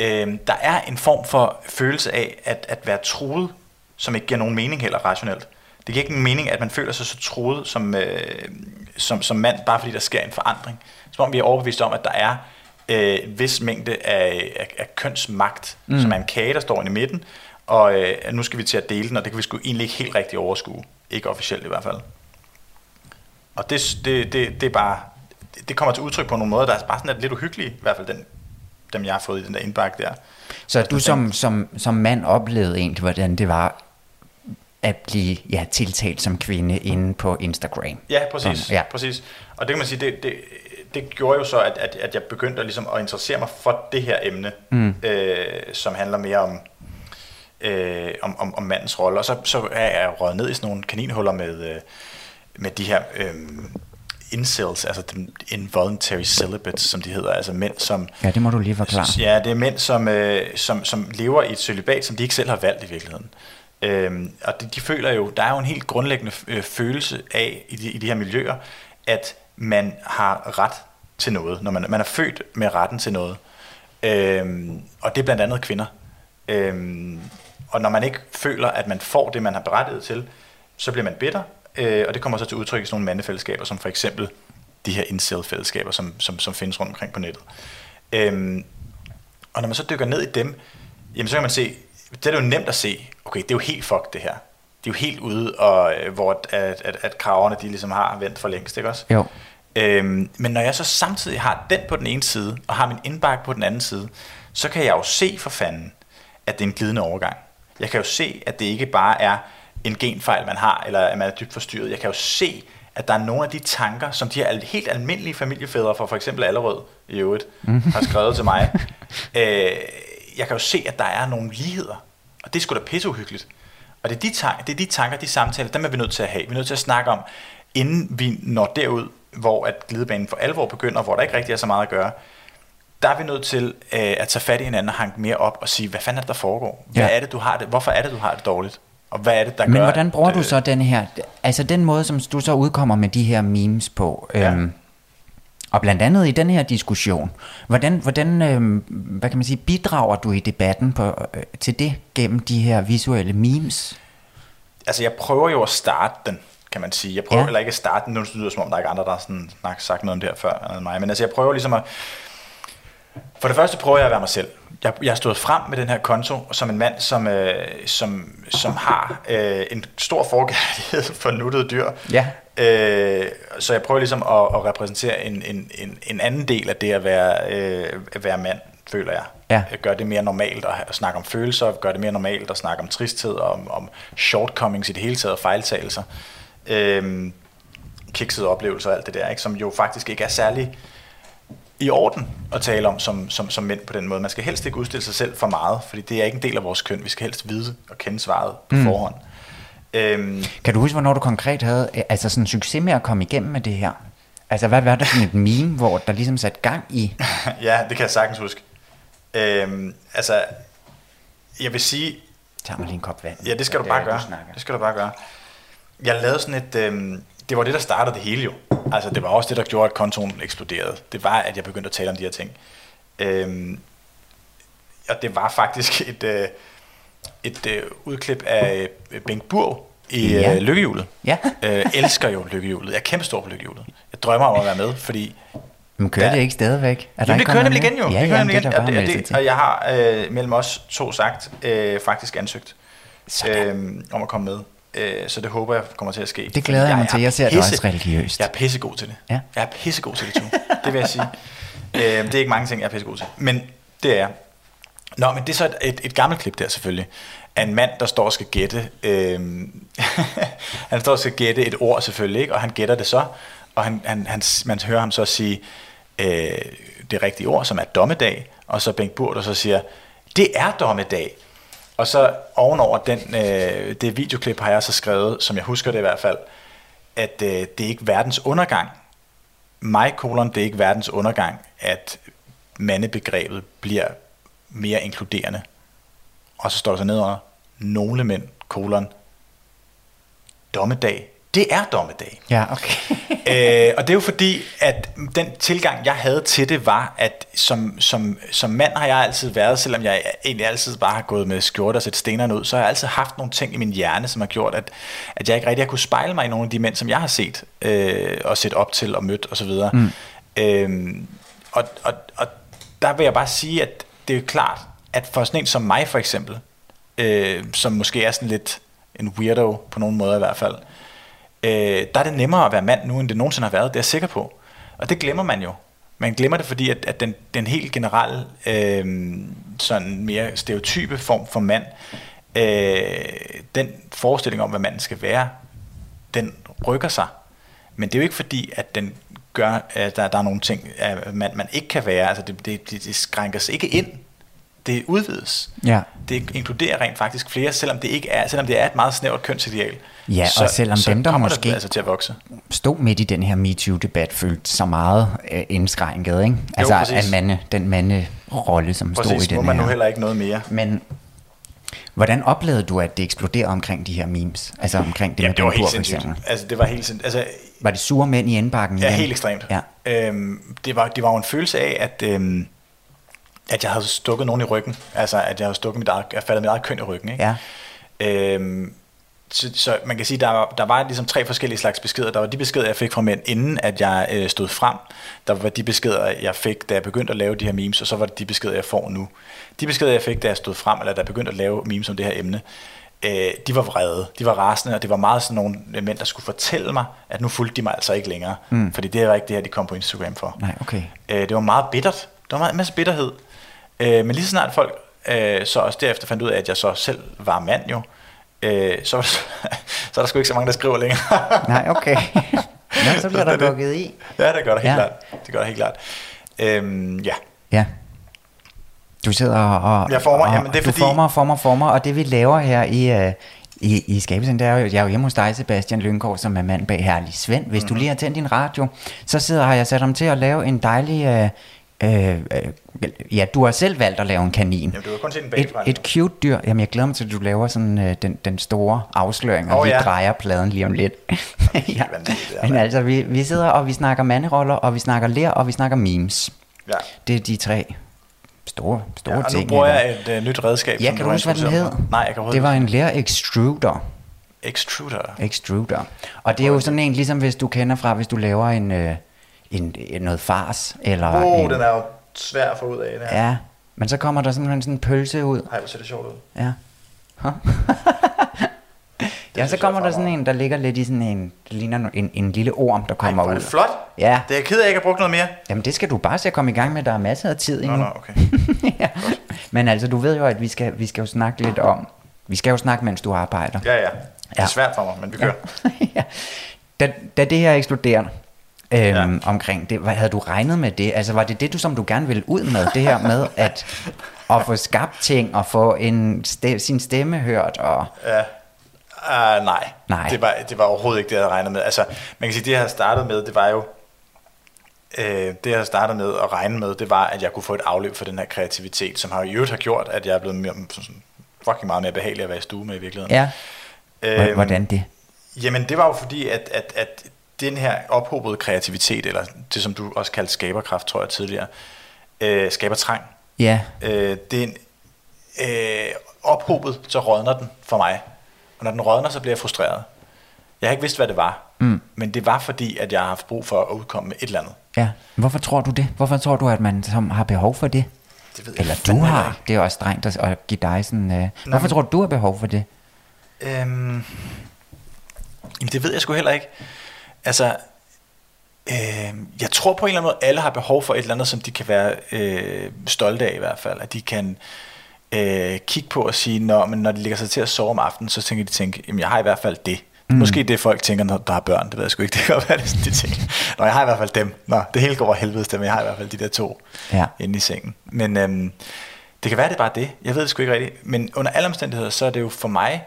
øh, der er en form for følelse af at, at være truet, som ikke giver nogen mening heller rationelt. Det giver ikke nogen mening, at man føler sig så truet som, øh, som, som mand, bare fordi der sker en forandring. Som om vi er overbevist om, at der er øh, en vis mængde af, af, af kønsmagt, mm. som er en kage, der står inde i midten, og øh, nu skal vi til at dele den, og det kan vi sgu egentlig ikke helt rigtig overskue. Ikke officielt i hvert fald. Og det, det, det, det er bare, det kommer til udtryk på nogle måder, der er bare sådan lidt uhyggelige, i hvert fald den, dem jeg har fået i den der indbakke der. Så du som, som, som mand oplevede egentlig, hvordan det var at blive ja, tiltalt som kvinde inde på Instagram. Ja, præcis. Sådan, ja. præcis. Og det kan man sige, det, det, det gjorde jo så, at, at, at jeg begyndte at, ligesom at interessere mig for det her emne, mm. øh, som handler mere om, øh, om, om, om mandens rolle. Og så, så er jeg røget ned i sådan nogle kaninhuller med, øh, med de her øh, incels, altså involuntary celibates, som de hedder, altså mænd, som... Ja, det må du lige forklare. Ja, det er mænd, som, øh, som, som lever i et celibat, som de ikke selv har valgt i virkeligheden. Øhm, og de, de føler jo, der er jo en helt grundlæggende øh, følelse af i de, i de her miljøer, at man har ret til noget, når man, man er født med retten til noget. Øhm, og det er blandt andet kvinder. Øhm, og når man ikke føler, at man får det, man har berettiget til, så bliver man bitter, øh, og det kommer så til udtryk i sådan nogle mandefællesskaber, som for eksempel de her incel-fællesskaber, som, som, som findes rundt omkring på nettet. Øhm, og når man så dykker ned i dem, jamen så kan man se, det er jo nemt at se, okay, det er jo helt fucked det her. Det er jo helt ude, og, øh, hvor at, at, at kraverne de ligesom har vendt for længst, ikke også? Jo. Øhm, men når jeg så samtidig har den på den ene side, og har min indbakke på den anden side, så kan jeg jo se for fanden, at det er en glidende overgang. Jeg kan jo se, at det ikke bare er en genfejl, man har, eller at man er dybt forstyrret. Jeg kan jo se, at der er nogle af de tanker, som de her helt almindelige familiefædre fra for eksempel Allerød i øvrigt har skrevet til mig. Øh, jeg kan jo se, at der er nogle ligheder, og det er sgu da pisseuhyggeligt. Og det er, de tanker, det er de tanker, de samtaler, dem er vi nødt til at have. Vi er nødt til at snakke om, inden vi når derud, hvor at glidebanen for alvor begynder, hvor der ikke rigtig er så meget at gøre, der er vi nødt til øh, at tage fat i hinanden og hanke mere op og sige, hvad fanden er det, der foregår? Hvad Ja. er det, du har det? Hvorfor er det, du har det dårligt? Og hvad er det, der Men gør... hvordan bruger du øh, så den her, altså den måde, som du så udkommer med de her memes på, Ja. øhm, og blandt andet i den her diskussion, hvordan, hvordan øhm, hvad kan man sige, bidrager du i debatten på, øh, til det gennem de her visuelle memes? Altså, jeg prøver jo at starte den, kan man sige. Jeg prøver Ja. ja. eller ikke at starte den, nu lyder det som om, der er ikke andre, der har sådan, sagt noget om det her før end mig. Men altså, jeg prøver ligesom at... For det første prøver jeg at være mig selv. Jeg, jeg har stået frem med den her konto som en mand, som, øh, som, som har øh, en stor forkærlighed for nuttede dyr. Ja. Øh, så jeg prøver ligesom at, at repræsentere en, en, en, en anden del af det at være, øh, at være mand, føler jeg. Ja. Gør det mere normalt at, at snakke om følelser, gør det mere normalt at snakke om tristhed, og om, om shortcomings i det hele taget, og fejltagelser. Øh, kiksede oplevelser og alt det der, ikke? som jo faktisk ikke er særlig i orden at tale om som, som, som mænd på den måde. Man skal helst ikke udstille sig selv for meget, fordi det er ikke en del af vores køn. Vi skal helst vide og kende svaret på mm. forhånd. Øhm, Kan du huske, hvornår du konkret havde øh, altså sådan succes med at komme igennem med det her? Altså hvad var det for et meme, hvor der ligesom satte gang i? ja, det kan jeg sagtens huske. Øhm, altså, jeg vil sige, Tag mig lige en kop vand. ja, det skal du bare gøre. Det skal du bare gøre. Jeg lavede sådan et, øhm, det var det, der startede det hele jo. Altså, det var også det, der gjorde, at kontoen eksploderede. Det var, at jeg begyndte at tale om de her ting. Øhm, og det var faktisk et, øh, et øh, udklip af øh, Bengt Burg i Ja. øh, Lykkehjulet. Ja. øh, elsker jo Lykkehjulet. Jeg er kæmpe stor på Lykkehjulet. Jeg drømmer om at være med, fordi Men kører Ja. det ikke stadigvæk? Er der Jamen, det kører nemlig igen jo. Ja, det kører ja, nemlig igen. der Og, det, og, det, og jeg har øh, mellem os to sagt, øh, faktisk ansøgt øh, om at komme med. Øh, så det håber jeg kommer til at ske. Det glæder jeg mig til. Jeg ser det pisse- også religiøst. Jeg er pissegod til det. Ja. Jeg er pissegod til det, to. Det vil jeg sige. øh, det er ikke mange ting, jeg er pissegod til. Men det er jeg. Nå, men det er så et, et, et gammelt klip der selvfølgelig. Af en mand, der står og skal gætte. Øh, han står og skal gætte et ord selvfølgelig, ikke? og han gætter det så. Og han, han, han, man hører ham så sige øh, det rigtige ord, som er dommedag. Og så Bengt Burt, der så siger, det er dommedag. Og så ovenover den, øh, det videoklip har jeg så skrevet, som jeg husker det i hvert fald, at øh, det er ikke verdens undergang. Mig, kolon, det er ikke verdens undergang, at mandebegrebet bliver mere inkluderende. Og så står der så nedenunder, nogle mænd, kolon, dommedag. Det er dommedag. Ja, okay. øh, og det er jo fordi, at den tilgang, jeg havde til det, var, at som, som, som mand har jeg altid været, selvom jeg egentlig altid bare har gået med skjorte og sætte stenerne ud, så har jeg altid haft nogle ting i min hjerne, som har gjort, at, at jeg ikke rigtig har kunne spejle mig i nogle af de mænd, som jeg har set øh, og set op til og mødt osv. Mm. Øh, og, og, og der vil jeg bare sige, at det er jo klart, at for sådan en som mig for eksempel, øh, som måske er sådan lidt en weirdo på nogen måde i hvert fald, øh, Øh, der er det nemmere at være mand nu, end det nogensinde har været, det er jeg sikker på. Og det glemmer man jo. Man glemmer det, fordi at, at den, den helt generelle, øh, sådan mere stereotype form for mand, øh, den forestilling om, hvad manden skal være, den rykker sig. Men det er jo ikke fordi, at den gør, at der, der er nogle ting, at man, man ikke kan være. Altså det, det, det, det skrænker sig ikke ind. Det udvides. Ja. Det inkluderer rent faktisk flere, selvom det ikke er, selvom det er et meget snævert kønsideal. Ja, og selvom dem, der måske- det altså til at vokse. Stod midt i den her MeToo-debat, følte så meget øh, indskrænket, ikke? Altså, præcis. at mande, den manderolle, som stod i Præcis, den må man her. nu heller ikke noget mere. Men hvordan oplevede du, at det eksploderede omkring de her memes? Altså omkring det Ja, med det var helt sindssygt. Altså, det var helt sindssygt. Altså, Var det sure mænd i indbakken? Ja, igen? helt ekstremt. Ja. Øhm, det, var, det var jo en følelse af, at, øhm, at jeg havde stukket nogen i ryggen. Altså, at jeg havde stukket mit eget, jeg faldet mit eget køn i ryggen. Ikke? Ja. Øhm, så, så man kan sige, der der var ligesom tre forskellige slags beskeder. Der var de beskeder, jeg fik fra mænd, inden at jeg øh, stod frem. Der var de beskeder, jeg fik, da jeg begyndte at lave de her memes, og så var det de beskeder, jeg får nu. De beskeder, jeg fik, da jeg stod frem, eller da jeg begyndte at lave memes om det her emne, øh, de var vrede, de var rasende, og det var meget sådan nogle mænd, der skulle fortælle mig, at nu fulgte de mig altså ikke længere. Mm. Fordi det var ikke det her, de kom på Instagram for. Nej, okay. Øh, det var meget bittert. Der var en masse bitterhed. Øh, men lige så snart folk øh, så også derefter fandt ud af, at jeg så selv var mand jo, øh, så, der- så er der sgu ikke så mange, der skriver længere. Nej, okay. Nå, så bliver er der lukket i. ja, det gør der helt Ja. klart. Det gør der helt klart. Øhm, ja. Ja. Du sidder og, Jeg former- og jamen, det er du fordi- former, former, former, og det vi laver her i, uh, i, i skabelsen, det er jo, jeg er jo hjemme hos dig, Sebastian Lyngård, som er mand bag Herlig Svend. Hvis mm-hmm. du lige har tændt din radio, så sidder har jeg sat ham til at lave en dejlig... Uh, uh, uh, ja, du har selv valgt at lave en kanin. Jamen, du kan kun se den et, et cute dyr. Jamen, jeg glæder mig til, at du laver sådan uh, den, den store afsløring, og Åh, vi ja. drejer pladen lige om lidt. ja. Men altså, vi, vi sidder og vi snakker manderoller, og vi snakker lær, og vi snakker memes. Ja. Det er de tre store, store ja, og ting. nu bruger jeg et øh, nyt redskab. Ja, kan du huske, hvad den hed? Nej, jeg kan Det var en lær extruder. Extruder. Extruder. Og det er jo sådan en, ligesom hvis du kender fra, hvis du laver en, øh, en, en noget fars, eller Åh, en, den er jo svær at få ud af. Den her. Ja, men så kommer der simpelthen sådan en pølse ud. Ej, hvor ser det sjovt ud. Ja. Huh? ja, så kommer der er sådan en, der ligger lidt i sådan en, det ligner en, en lille orm, der Ej, kommer er ud. det flot. Ja, Det er jeg ked af, at jeg ikke har brugt noget mere. jamen det skal du bare se at komme i gang med, der er masser af tid Nå, endnu. nå, okay. ja. Men altså, du ved jo, at vi skal, vi skal jo snakke lidt om, vi skal jo snakke, mens du arbejder. Ja, ja. Det er Ja. svært for mig, men vi kører. ja. da, da det her eksploderer øhm, ja. Omkring det, hvad, havde du regnet med det? Altså var det det, du som du gerne ville ud med, det her med at, at få skabt ting og få en ste, sin stemme hørt? Og, Ja. Uh, nej, Nej. Det, var, det var overhovedet ikke det, jeg havde regnet med. Altså, man kan sige, det jeg havde startet med, det var jo, øh, det jeg startet med at regne med, det var, at jeg kunne få et afløb for den her kreativitet, som har i øvrigt har gjort, at jeg er blevet mere, sådan, fucking meget mere behagelig at være i stue med i virkeligheden. ja, Øhm, hvordan det? Jamen, det var jo fordi, at, at, at den her ophobede kreativitet, eller det som du også kaldte skaberkraft, tror jeg tidligere, øh, skaber trang. Ja, Øh, det er en, øh, ophobet, så rådner den for mig. Og når den rådner, så bliver jeg frustreret. Jeg har ikke vidst, hvad det var. Mm. Men det var fordi, at jeg har haft brug for at udkomme med et eller andet. Ja. Hvorfor tror du det? Hvorfor tror du, at man som har behov for det? Det ved jeg Eller du har. ikke. Det er også strengt at, at give dig sådan... Øh. Hvorfor men- tror du, du har behov for det? Øhm, jamen det ved jeg sgu heller ikke. Altså, øhm, jeg tror på en eller anden måde, alle har behov for et eller andet, som de kan være øh, stolte af i hvert fald. At de kan øh, kigge på og sige, når, men når de ligger sig til at sove om aftenen, så tænker de, tænke, jamen jeg har i hvert fald det. Mm. Måske det folk tænker, når der har børn, det ved jeg sgu ikke, det kan godt være, det sådan, de tænker. Nå, jeg har i hvert fald dem. Nå, det hele går over helvede dem, jeg har i hvert fald de der to Ja. inde i sengen. Men øhm, det kan være, det er bare det. Jeg ved det sgu ikke rigtigt. Men under alle omstændigheder, så er det jo for mig,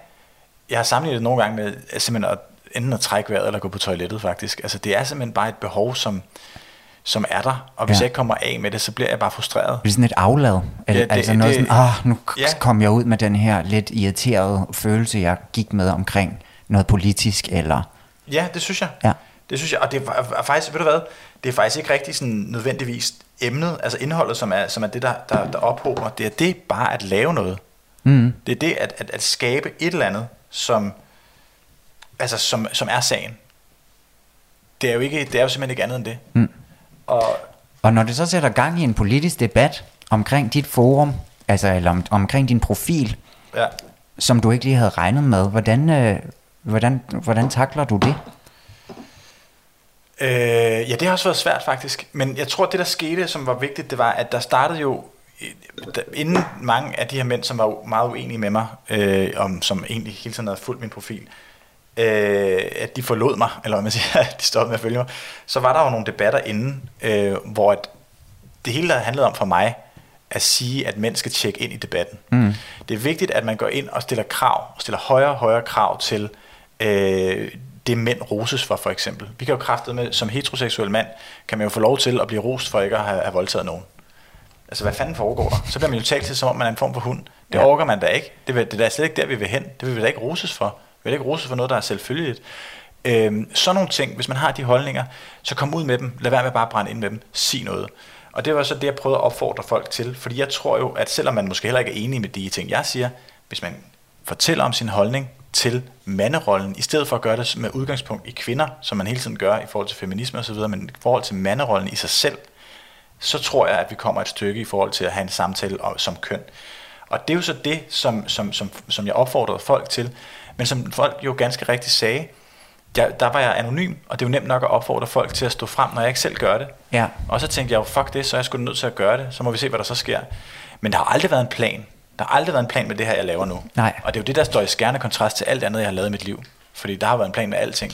jeg har sammenlignet det nogle gange med simpelthen at, enten at trække vejret eller gå på toilettet faktisk. Altså det er simpelthen bare et behov, som, som er der. Og hvis Ja. jeg ikke kommer af med det, så bliver jeg bare frustreret. Det er sådan et aflad. Eller, Ja, det- altså noget det- sådan, ah, nu Ja. kom jeg ud med den her lidt irriterede følelse, jeg gik med omkring noget politisk, eller... Ja, det synes jeg. Ja. Det synes jeg, og det er, er faktisk, ved du hvad, det er faktisk ikke rigtig sådan nødvendigvis emnet, altså indholdet, som er, som er det, der, der, der ophober. Det er det bare at lave noget. Mm. Det er det at, at, at skabe et eller andet, som, altså, som, som er sagen. Det er jo, ikke, det er jo simpelthen ikke andet end det. Mm. Og Og når det så sætter gang i en politisk debat omkring dit forum, altså eller om, omkring din profil, ja, som du ikke lige havde regnet med, hvordan, øh, hvordan, hvordan takler du det? Øh, ja, det har også været svært faktisk. Men jeg tror, det der skete, som var vigtigt, det var, at der startede jo, inden mange af de her mænd, som var meget uenige med mig, øh, om, som egentlig hele tiden havde fulgt min profil, øh, at de forlod mig, eller hvad man siger, at de stoppede med at følge mig, så var der jo nogle debatter inden, øh, hvor at det hele der handlede om for mig, at sige, at mænd skal tjekke ind i debatten. Mm. Det er vigtigt, at man går ind og stiller krav, og stiller højere og højere krav til øh, det mænd roses for, for eksempel. Vi kan jo kraftet med, som heteroseksuel mand, kan man jo få lov til at blive rost for ikke at have, have voldtaget nogen. Altså, hvad fanden foregår der? Så bliver man jo talt til, som om man er en form for hund. Det Ja. orker man da ikke. Det, vil, det er da slet ikke der, vi vil hen. Det vil vi da ikke roses for. Vi vil ikke rose for noget, der er selvfølgeligt. Øhm, sådan nogle ting, hvis man har de holdninger, så kom ud med dem. Lad være med bare at brænde ind med dem. Sig noget. Og det var så det, jeg prøvede at opfordre folk til. Fordi jeg tror jo, at selvom man måske heller ikke er enig med de ting, jeg siger, hvis man fortæller om sin holdning til manderollen, i stedet for at gøre det med udgangspunkt i kvinder, som man hele tiden gør i forhold til feminisme osv., men i forhold til manderollen i sig selv, så tror jeg, at vi kommer et stykke i forhold til at have en samtale om, som køn. Og det er jo så det, som, som, som, som jeg opfordrede folk til, men som folk jo ganske rigtigt sagde, der, der var jeg anonym, og det er jo nemt nok at opfordre folk til at stå frem, når jeg ikke selv gør det. Ja. Og så tænkte jeg jo, fuck det, så er jeg sgu nødt til at gøre det, så må vi se, hvad der så sker. Men der har aldrig været en plan. Der har aldrig været en plan med det her, jeg laver nu. Nej. Og det er jo det, der står i skærende kontrast til alt andet, jeg har lavet i mit liv. Fordi der har været en plan med alting.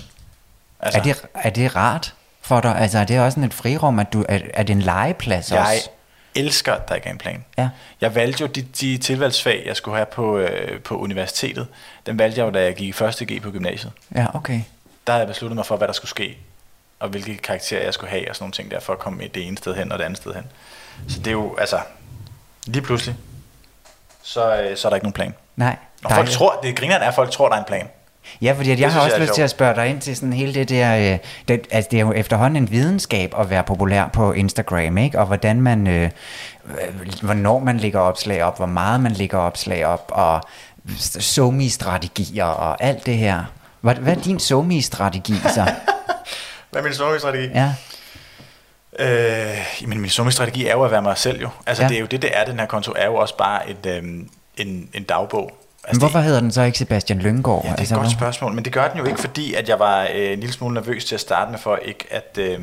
Altså, Er det, er det rart for dig? Altså er det også sådan et frirum, at du, er, er det en legeplads Jeg også? Elsker, at der ikke er en plan. Ja. Jeg valgte jo de, de tilvalgsfag, jeg skulle have på, øh, på universitetet. Den valgte jeg jo, da jeg gik i første G på gymnasiet. Ja, okay. Der havde jeg besluttet mig for, hvad der skulle ske. Og hvilke karakterer jeg skulle have, og sådan nogle ting der, for at komme det ene sted hen og det andet sted hen. Så det er jo, altså, lige pludselig, så, øh, så er der ikke nogen plan. Nej. Og folk tror, det griner er, at folk tror, der er en plan. Ja, fordi at jeg har også jeg lyst til at spørge dig ind til sådan hele det der, øh, det, altså det er jo efterhånden en videnskab at være populær på Instagram, ikke? Og hvordan man, øh, øh, hvornår man lægger opslag op, hvor meget man lægger opslag op, og somi-strategier og alt det her. Hvad, hvad er din somi-strategi så? Hvad er min strategi? ja, Øh, men min strategi er jo at være mig selv jo. Altså Ja. det er jo det, det er, den her konto er jo også bare et, øhm, en, en dagbog. Men Altså, hvorfor hedder den så ikke Sebastian Lyngård? Ja, det er altså, et godt spørgsmål, men det gør den jo ikke, fordi at jeg var øh, en lille smule nervøs til at starte med, for ikke at... Øh,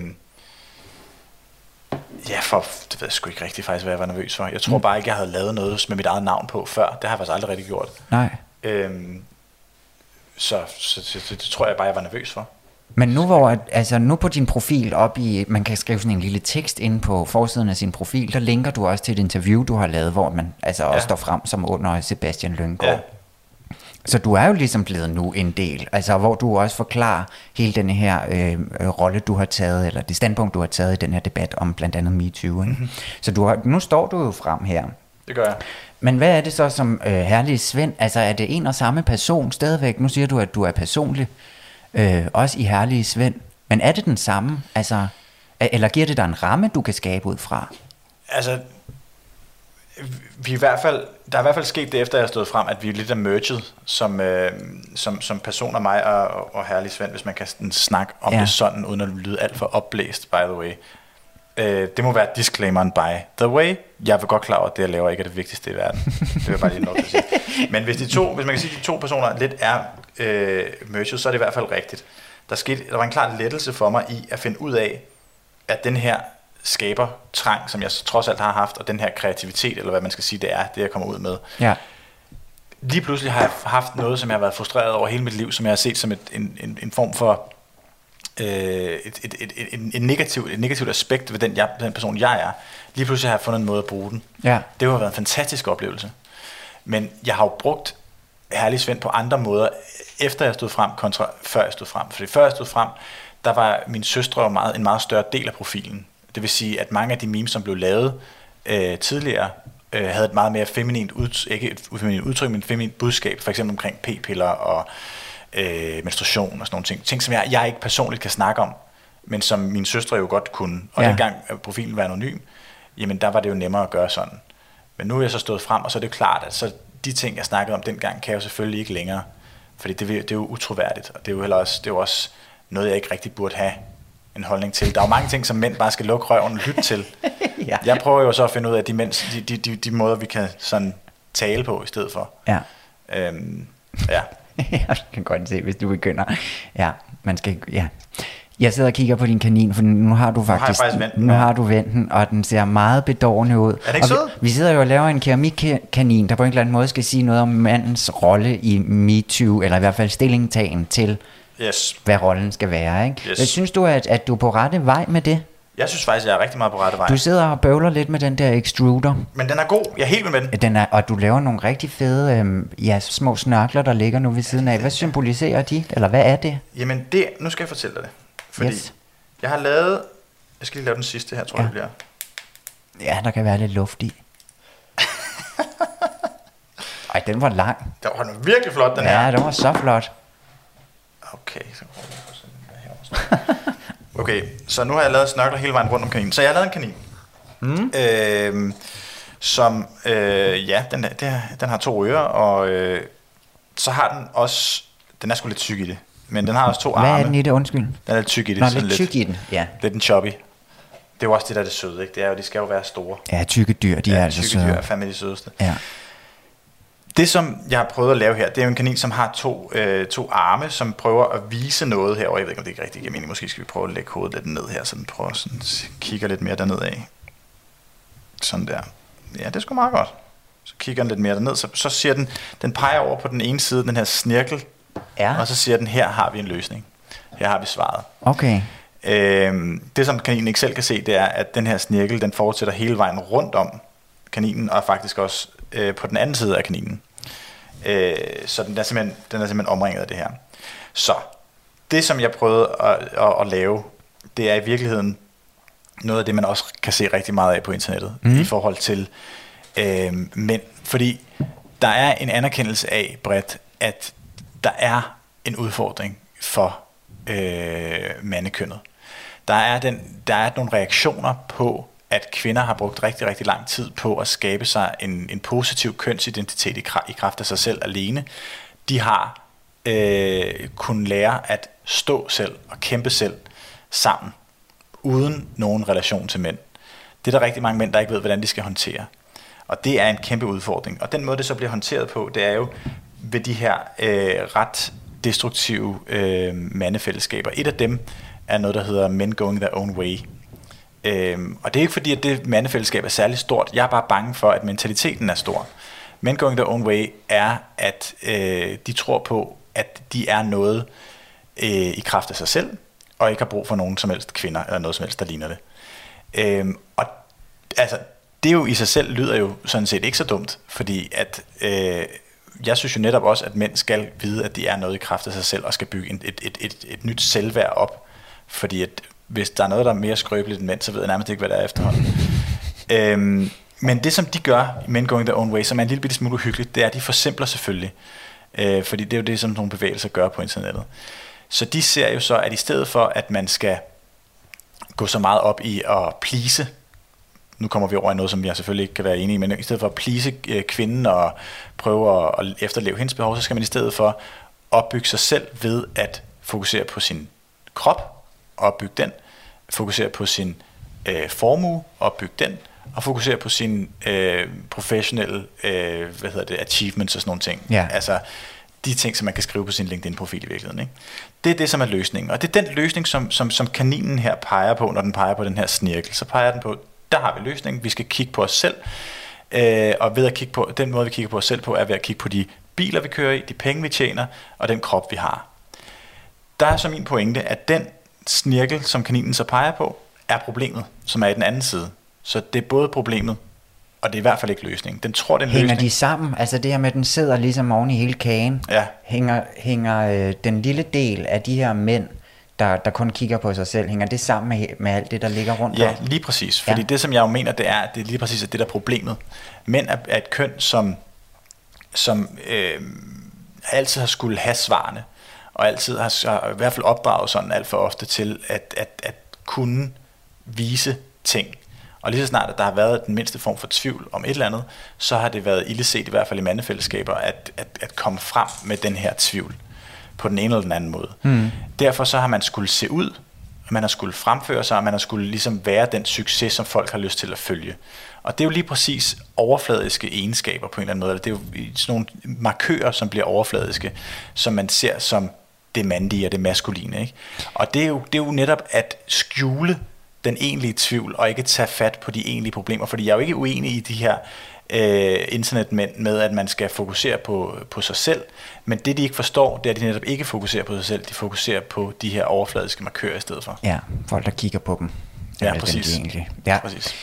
ja, for det ved jeg sgu ikke rigtig faktisk, hvad jeg var nervøs for. Jeg tror Mm. bare ikke, jeg havde lavet noget med mit eget navn på før. Det har jeg faktisk aldrig rigtig gjort. Nej. Øhm, så, så, så, så det tror jeg bare, jeg var nervøs for. Men nu hvor, altså nu på din profil op i, man kan skrive sådan en lille tekst inde på forsiden af sin profil, der linker du også til et interview, du har lavet, hvor man altså også Ja. står frem som under Sebastian Lyngård. Ja. Så du er jo ligesom blevet nu en del, altså hvor du også forklarer hele den her øh, rolle, du har taget, eller det standpunkt, du har taget i den her debat om blandt andet MeToo. Ikke? Mm-hmm. Så du har, nu står du jo frem her. Det gør jeg. Men hvad er det så som øh, herlig Svend? Altså er det en og samme person stadigvæk? Nu siger du, at du er personlig, øh, også i herlige Svend. Men er det den samme? Altså, er- eller giver det dig en ramme, du kan skabe ud fra? Altså, vi er i hvert fald, der er i hvert fald sket det, efter jeg har stået frem, at vi er lidt er merged som, øh, som, som personer, mig og, og Herlig Svend, hvis man kan snakke om ja. det sådan, uden at lyde alt for opblæst, by the way. Øh, det må være disclaimeren by the way. Jeg er godt klar over, at det, jeg laver, ikke er det vigtigste i verden. Det vil jeg bare lige lov til at sige. Men hvis, de to, hvis man kan sige, at de to personer lidt er øh, merged, så er det i hvert fald rigtigt. Der, skete, der var en klar lettelse for mig i at finde ud af, at den her skaber trang, som jeg trods alt har haft, og den her kreativitet, eller hvad man skal sige, det er, det jeg kommer ud med. Ja. Lige pludselig har jeg haft noget, som jeg har været frustreret over hele mit liv, som jeg har set som et, en, en, en form for øh, et, et, et, et, en, en negativ, et negativt aspekt ved den, jeg, den person, jeg er. Lige pludselig har jeg fundet en måde at bruge den. Ja. Det har været en fantastisk oplevelse. Men jeg har jo brugt Herlig Svend på andre måder, efter jeg stod frem, kontra før jeg stod frem. Fordi før jeg stod frem, der var min søstre jo meget, en meget større del af profilen. Det vil sige, at mange af de memes, som blev lavet øh, tidligere, øh, havde et meget mere feminint, ud, ikke et feminint udtryk, men et feminint budskab, for eksempel omkring p-piller og øh, menstruation og sådan nogle ting. Ting, som jeg, jeg ikke personligt kan snakke om, men som min søstre jo godt kunne. Og Ja. dengang profilen var anonym, jamen der var det jo nemmere at gøre sådan. Men nu er jeg så stået frem, og så er det jo klart, at så de ting, jeg snakkede om dengang, kan jeg jo selvfølgelig ikke længere. Fordi det, det er jo utroværdigt, og det er jo heller også, det er jo også noget, jeg ikke rigtig burde have en holdning til. Der er jo mange ting, som mænd bare skal lukke røven og lytte til. Ja. Jeg prøver jo så at finde ud af de, mænd, de, de, de, de måder, vi kan sådan tale på i stedet for. Ja. Øhm, ja. jeg kan godt se, hvis du begynder. Ja, man skal ja. Jeg sidder og kigger på din kanin, for nu har du har faktisk, faktisk vendt den, nu har du vendt den, og den ser meget bedårende ud. den ikke og vi, vi sidder jo og laver en keramikkanin, der på en eller anden måde skal sige noget om mandens rolle i MeToo, eller i hvert fald stillingtagen til, Yes. hvad rollen skal være. Ikke? Yes. Jeg synes du, at, at du er på rette vej med det? Jeg synes faktisk, jeg er rigtig meget på rette vej. Du sidder og bøvler lidt med den der extruder, Men den er god. Jeg er helt med den. den er, og du laver nogle rigtig fede øhm, ja, små snørkler, der ligger nu ved siden af. Hvad symboliserer de? Eller hvad er det? Jamen, det, nu skal jeg fortælle dig det. Fordi Yes. jeg har lavet... Jeg skal lige lave den sidste her, tror jeg, Ja. det bliver. Ja, der kan være lidt luft i. Ej, den var lang. Der var den virkelig flot, den her. Ja, den var så flot. Okay, så at sætte den der herovre. Okay, så nu har jeg lavet snørkler hele vejen rundt om kaninen. Så jeg har lavet en kanin. Mm. Øh, som, øh, ja, den, er, den har to ører, og øh, så har den også, den er sgu lidt tyk i det, men den har også to Hvad arme. er den i det, undskyld? Den er lidt tyk i det. Nå, sådan lidt tyk i den. Ja. Lidt en choppy. Det er jo også det, der er det søde, ikke? Det er jo, de skal jo være store. Ja, tykke dyr, de er altså tykke dyr er søde. fandme de sødeste. Ja. Det, som jeg har prøvet at lave her, det er jo en kanin, som har to, øh, to arme, som prøver at vise noget herovre. Jeg ved ikke, om det er rigtigt giver mening. Måske skal vi prøve at lægge hovedet lidt ned her, så den prøver sådan, kigger lidt mere derned af. Sådan der. Ja, det er sgu meget godt. Så kigger den lidt mere derned, så, så siger den, den peger over på den ene side, den her snirkel, Ja, og så siger den, her har vi en løsning. Her har vi svaret. okay. Øhm, det som kaninen ikke selv kan se, det er, at den her snirkel, den fortsætter hele vejen rundt om kaninen, og faktisk også øh, på den anden side af kaninen. Øh, så den er, simpelthen, den er simpelthen omringet af det her. Så det, som jeg prøvede at, at, at lave, det er i virkeligheden noget af det, man også kan se rigtig meget af på internettet, mm. i forhold til øh, mænd. Fordi der er en anerkendelse af, bredt, at der er en udfordring for øh, mandekønnet. Der er, den, der er nogle reaktioner på, at kvinder har brugt rigtig, rigtig lang tid på at skabe sig en, en positiv kønsidentitet i, i kraft af sig selv alene. De har øh, kunnet lære at stå selv og kæmpe selv sammen, uden nogen relation til mænd. Det er der rigtig mange mænd, der ikke ved, hvordan de skal håndtere. Og det er en kæmpe udfordring. Og den måde, det så bliver håndteret på, det er jo ved de her øh, ret destruktive øh, mandefællesskaber. Et af dem er noget, der hedder Men Going Their Own Way. Øhm, og det er ikke fordi, at det mandefællesskab er særlig stort. Jeg er bare bange for, at mentaliteten er stor. Men Going Their Own Way er, at øh, de tror på, at de er noget øh, i kraft af sig selv, og ikke har brug for nogen som helst kvinder, eller noget som helst, der ligner det. Øhm, og altså, det jo i sig selv lyder jo sådan set ikke så dumt, fordi at øh, jeg synes jo netop også, at mænd skal vide, at de er noget i kraft af sig selv, og skal bygge et, et, et, et nyt selvværd op. Fordi at hvis der er noget, der er mere skrøbeligt end mænd, så ved jeg nærmest ikke, hvad det er efterhånden. øhm, men det, som de gør i Men Going Their Own Way, som er en lille bitte smule uhyggeligt, det er, at de forsimpler selvfølgelig. Øh, fordi det er jo det, som nogle bevægelser gør på internettet. Så de ser jo så, at i stedet for, at man skal gå så meget op i at please nu kommer vi over i noget, som jeg selvfølgelig ikke kan være enige i, men i stedet for at plise øh, kvinden og prøve at, at efterleve hendes behov, så skal man i stedet for opbygge sig selv ved at fokusere på sin krop, opbygge den, fokusere på sin øh, formue, opbygge den, og fokusere på sine øh, professionelle øh, hvad hedder det, achievements og sådan nogle ting. Ja. Altså de ting, som man kan skrive på sin LinkedIn-profil i virkeligheden. Ikke? Det er det, som er løsningen. Og det er den løsning, som, som, som kaninen her peger på, når den peger på den her snirkel. Så peger den på, der har vi løsningen. Vi skal kigge på os selv. Øh, og ved at kigge på, den måde, vi kigger på os selv på, er ved at kigge på de biler, vi kører i, de penge, vi tjener, og den krop, vi har. Der er så min pointe, at den snirkel, som kaninen så peger på, er problemet, som er i den anden side. Så det er både problemet, og det er i hvert fald ikke løsningen. Den tror, det er en Hænger løsning. de sammen? Altså det her med, at den sidder ligesom oven i hele kagen. Ja. Hænger, hænger øh, den lille del af de her mænd, der, der kun kigger på sig selv, hænger det sammen med, med alt det, der ligger rundt Ja, om? lige præcis. Fordi Ja. det, som jeg jo mener, det er, at det er lige præcis det, der er problemet. Mænd er, er et køn, som, som øh, altid har skulle have svarene, og altid har, har i hvert fald opdraget sådan alt for ofte til at, at, at kunne vise ting. Og lige så snart, at der har været den mindste form for tvivl om et eller andet, så har det været illeset, i hvert fald i mandefællesskaber, at, at, at komme frem med den her tvivl på den ene eller den anden måde. Mm. Derfor så har man skulle se ud, man har skulle fremføre sig, og man har skulle ligesom være den succes, som folk har lyst til at følge. Og det er jo lige præcis overfladiske egenskaber på en eller anden måde. Det er jo sådan nogle markører, som bliver overfladiske, som man ser som det mandlige og det maskuline. Ikke? Og det er, jo, det er jo netop at skjule den egentlige tvivl, og ikke tage fat på de egentlige problemer. Fordi jeg er jo ikke uenig i de her øh, internetmænd med, at man skal fokusere på, på sig selv. Men det, de ikke forstår, det er, at de netop ikke fokuserer på sig selv. De fokuserer på de her overfladiske markører i stedet for. Ja, folk der kigger på dem. Ja, Eller dem, præcis. de Egentlig. Ja. Præcis.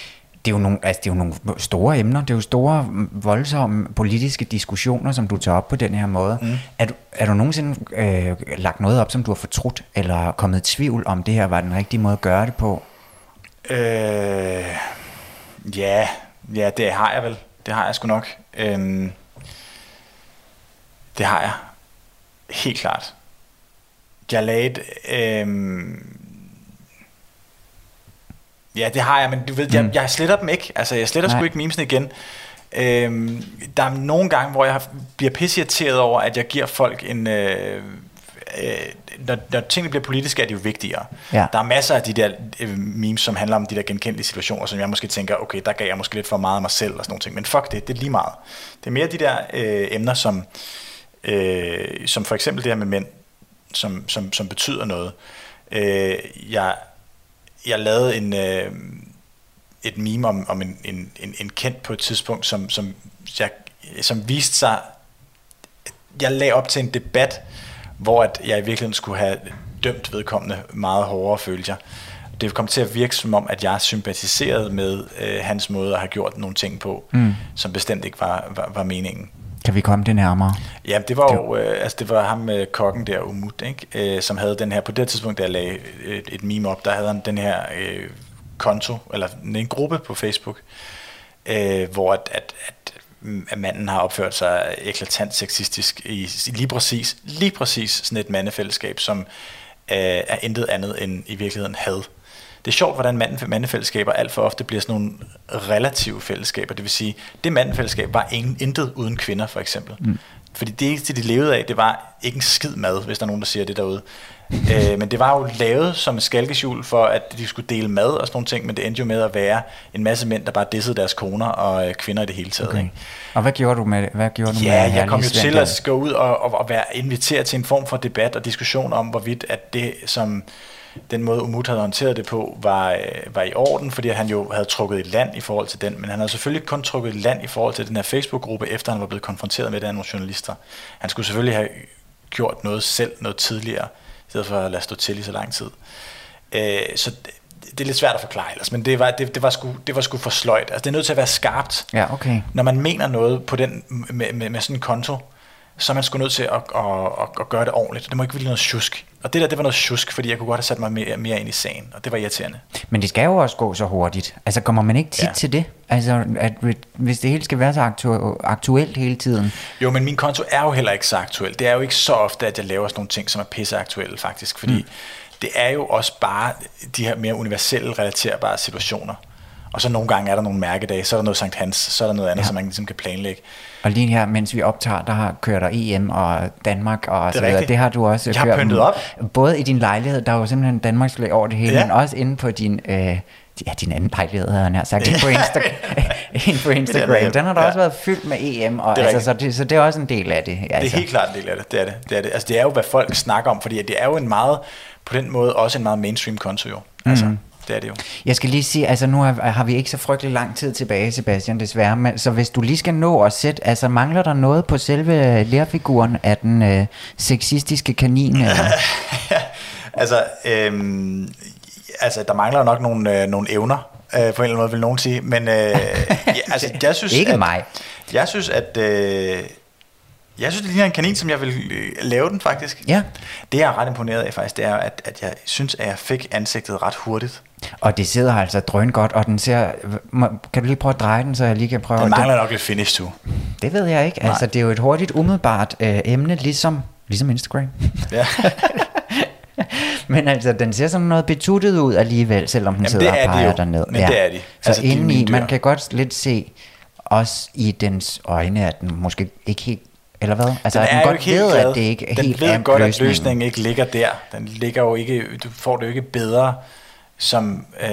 Det er, jo nogle, altså, det er jo nogle store emner, det er jo store, mm, voldsomme politiske diskussioner, som du tager op på den her måde. Mm. Er, du, er du nogensinde øh, lagt noget op, som du har fortrudt, eller kommet i tvivl om det her var den rigtige måde at gøre det på? Øh, ja, ja, det har jeg vel. Det har jeg sgu nok. Øhm, det har jeg. Helt klart. Jeg lagde et, øhm, Ja, det har jeg, men du ved, jeg, Mm. jeg sletter dem ikke. Altså, jeg sletter Nej. sgu ikke memesene igen. Øhm, der er nogle gange, hvor jeg bliver pisseirriteret over, at jeg giver folk en... Øh, øh, når, når tingene bliver politiske, er de jo vigtigere. Ja. Der er masser af de der øh, memes, som handler om de der genkendelige situationer, som jeg måske tænker, okay, der gav jeg måske lidt for meget af mig selv og sådan nogle ting. Men fuck det, det er lige meget. Det er mere de der øh, emner, som, øh, som for eksempel det her med mænd, som, som, som betyder noget. Øh, jeg, jeg lavede en, øh, et meme om, om en, en, en, en kendt på et tidspunkt, som, som, jeg, som viste sig, jeg lagde op til en debat, hvor at jeg i virkeligheden skulle have dømt vedkommende meget hårdere, følte jeg. Det kom til at virke som om, at jeg sympatiserede med øh, hans måde at have gjort nogle ting på, mm. som bestemt ikke var, var, var meningen. Kan vi komme det nærmere? Ja, det var jo, øh, altså det var ham med kokken der, Umut, ikke? Øh, som havde den her, på det tidspunkt, jeg lagde et, et meme op, der havde han den her øh, konto, eller en gruppe på Facebook, øh, hvor at, at, at, at manden har opført sig eklatant sexistisk i, i lige præcis, lige præcis sådan et mandefællesskab, som øh, er intet andet end i virkeligheden had. Det er sjovt, hvordan manden, mandefællesskaber alt for ofte bliver sådan nogle relative fællesskaber. Det vil sige, det mandefællesskab var ingen, intet uden kvinder, for eksempel. Mm. Fordi det eneste, de levede af, det var ikke en skid mad, hvis der er nogen, der siger det derude. øh, men det var jo lavet som et skalkeskjul for, at de skulle dele mad og sådan nogle ting, men det endte jo med at være en masse mænd, der bare dissede deres koner og øh, kvinder i det hele taget. Okay. Ikke? Og hvad gjorde du med hvad gjorde du Ja, med jeg kom jo til at gå ud og, og, og være inviteret til en form for debat og diskussion om, hvorvidt at det, som den måde Umut havde håndteret det på, var, øh, var i orden, fordi han jo havde trukket et land i forhold til den, men han havde selvfølgelig kun trukket et land i forhold til den her Facebook-gruppe, efter han var blevet konfronteret med det af nogle journalister. Han skulle selvfølgelig have gjort noget selv noget tidligere, i stedet for at lade stå til i så lang tid. Øh, så det, det er lidt svært at forklare ellers, men det var, det, det var, sgu, det var sgu for sløjt. Altså, det er nødt til at være skarpt. Ja, okay. Når man mener noget på den, med, med, med sådan en konto, så er man sgu nødt til at, at, at, at gøre det ordentligt. Det må ikke blive noget tjusk. Og det der, det var noget tjusk, fordi jeg kunne godt have sat mig mere, mere ind i sagen, og det var irriterende. Men det skal jo også gå så hurtigt. Altså kommer man ikke tit Ja. til det? Altså at hvis det hele skal være så aktu- aktuelt hele tiden. Jo, men min konto er jo heller ikke så aktuel. Det er jo ikke så ofte, at jeg laver sådan nogle ting, som er pisseaktuelle faktisk, fordi mm. det er jo også bare de her mere universelle relaterbare situationer. Og så nogle gange er der nogle mærkedage, så er der noget Sankt Hans, så er der noget andet, ja. som man ligesom kan planlægge. Og lige her, mens vi optager, der har kørt der EM og Danmark og så videre. Det har du også Jeg har kørt. pyntet op. Både i din lejlighed, der er jo simpelthen Danmarks flag over det hele, Ja. men også inde på din... Øh, Ja, din anden lejlighed, havde nær sagt, på, Insta- inde på Instagram. Den har der ja. også været fyldt med EM, og Det altså, så, det, så det er også en del af det. Det er Altså. helt klart en del af det. Det er det. det, er det. Altså, det er jo, hvad folk snakker om, fordi det er jo en meget, på den måde også en meget mainstream konto jo. Altså, Mhm. Det er det jo. Jeg skal lige sige, altså nu har, har vi ikke så frygtelig lang tid tilbage, Sebastian, desværre, men så hvis du lige skal nå at sætte, altså mangler der noget på selve lærfiguren af den øh, sexistiske kanin? Eller? altså, øhm, altså, der mangler nok nogle, øh, nogle evner, øh, på en eller anden måde, vil nogen sige. Men øh, ja, altså, jeg synes, Ikke at, mig. Jeg synes, at... Øh, jeg synes, det ligner en kanin, som jeg vil øh, lave den faktisk. Ja. Det, jeg er ret imponeret af faktisk, det er, at, at jeg synes, at jeg fik ansigtet ret hurtigt. Og det sidder altså drøn godt, og den ser... Kan du lige prøve at dreje den, så jeg lige kan prøve... Den mangler nok lidt finish to. det ved jeg ikke. Altså, Nej. det er jo et hurtigt, umiddelbart øh, emne, ligesom, ligesom Instagram. Ja. Men altså, den ser sådan noget betuttet ud alligevel, selvom den Jamen, sidder det er og de peger derned. Men det er de. Så Altså, de indeni, man kan godt lidt se, også i dens øjne, at den måske ikke helt... Eller hvad? Altså, den den er jo godt ikke ved, glad. at det ikke er den helt ved godt, løsningen. at løsningen ikke ligger der. Den ligger jo ikke, du får det jo ikke bedre som øh,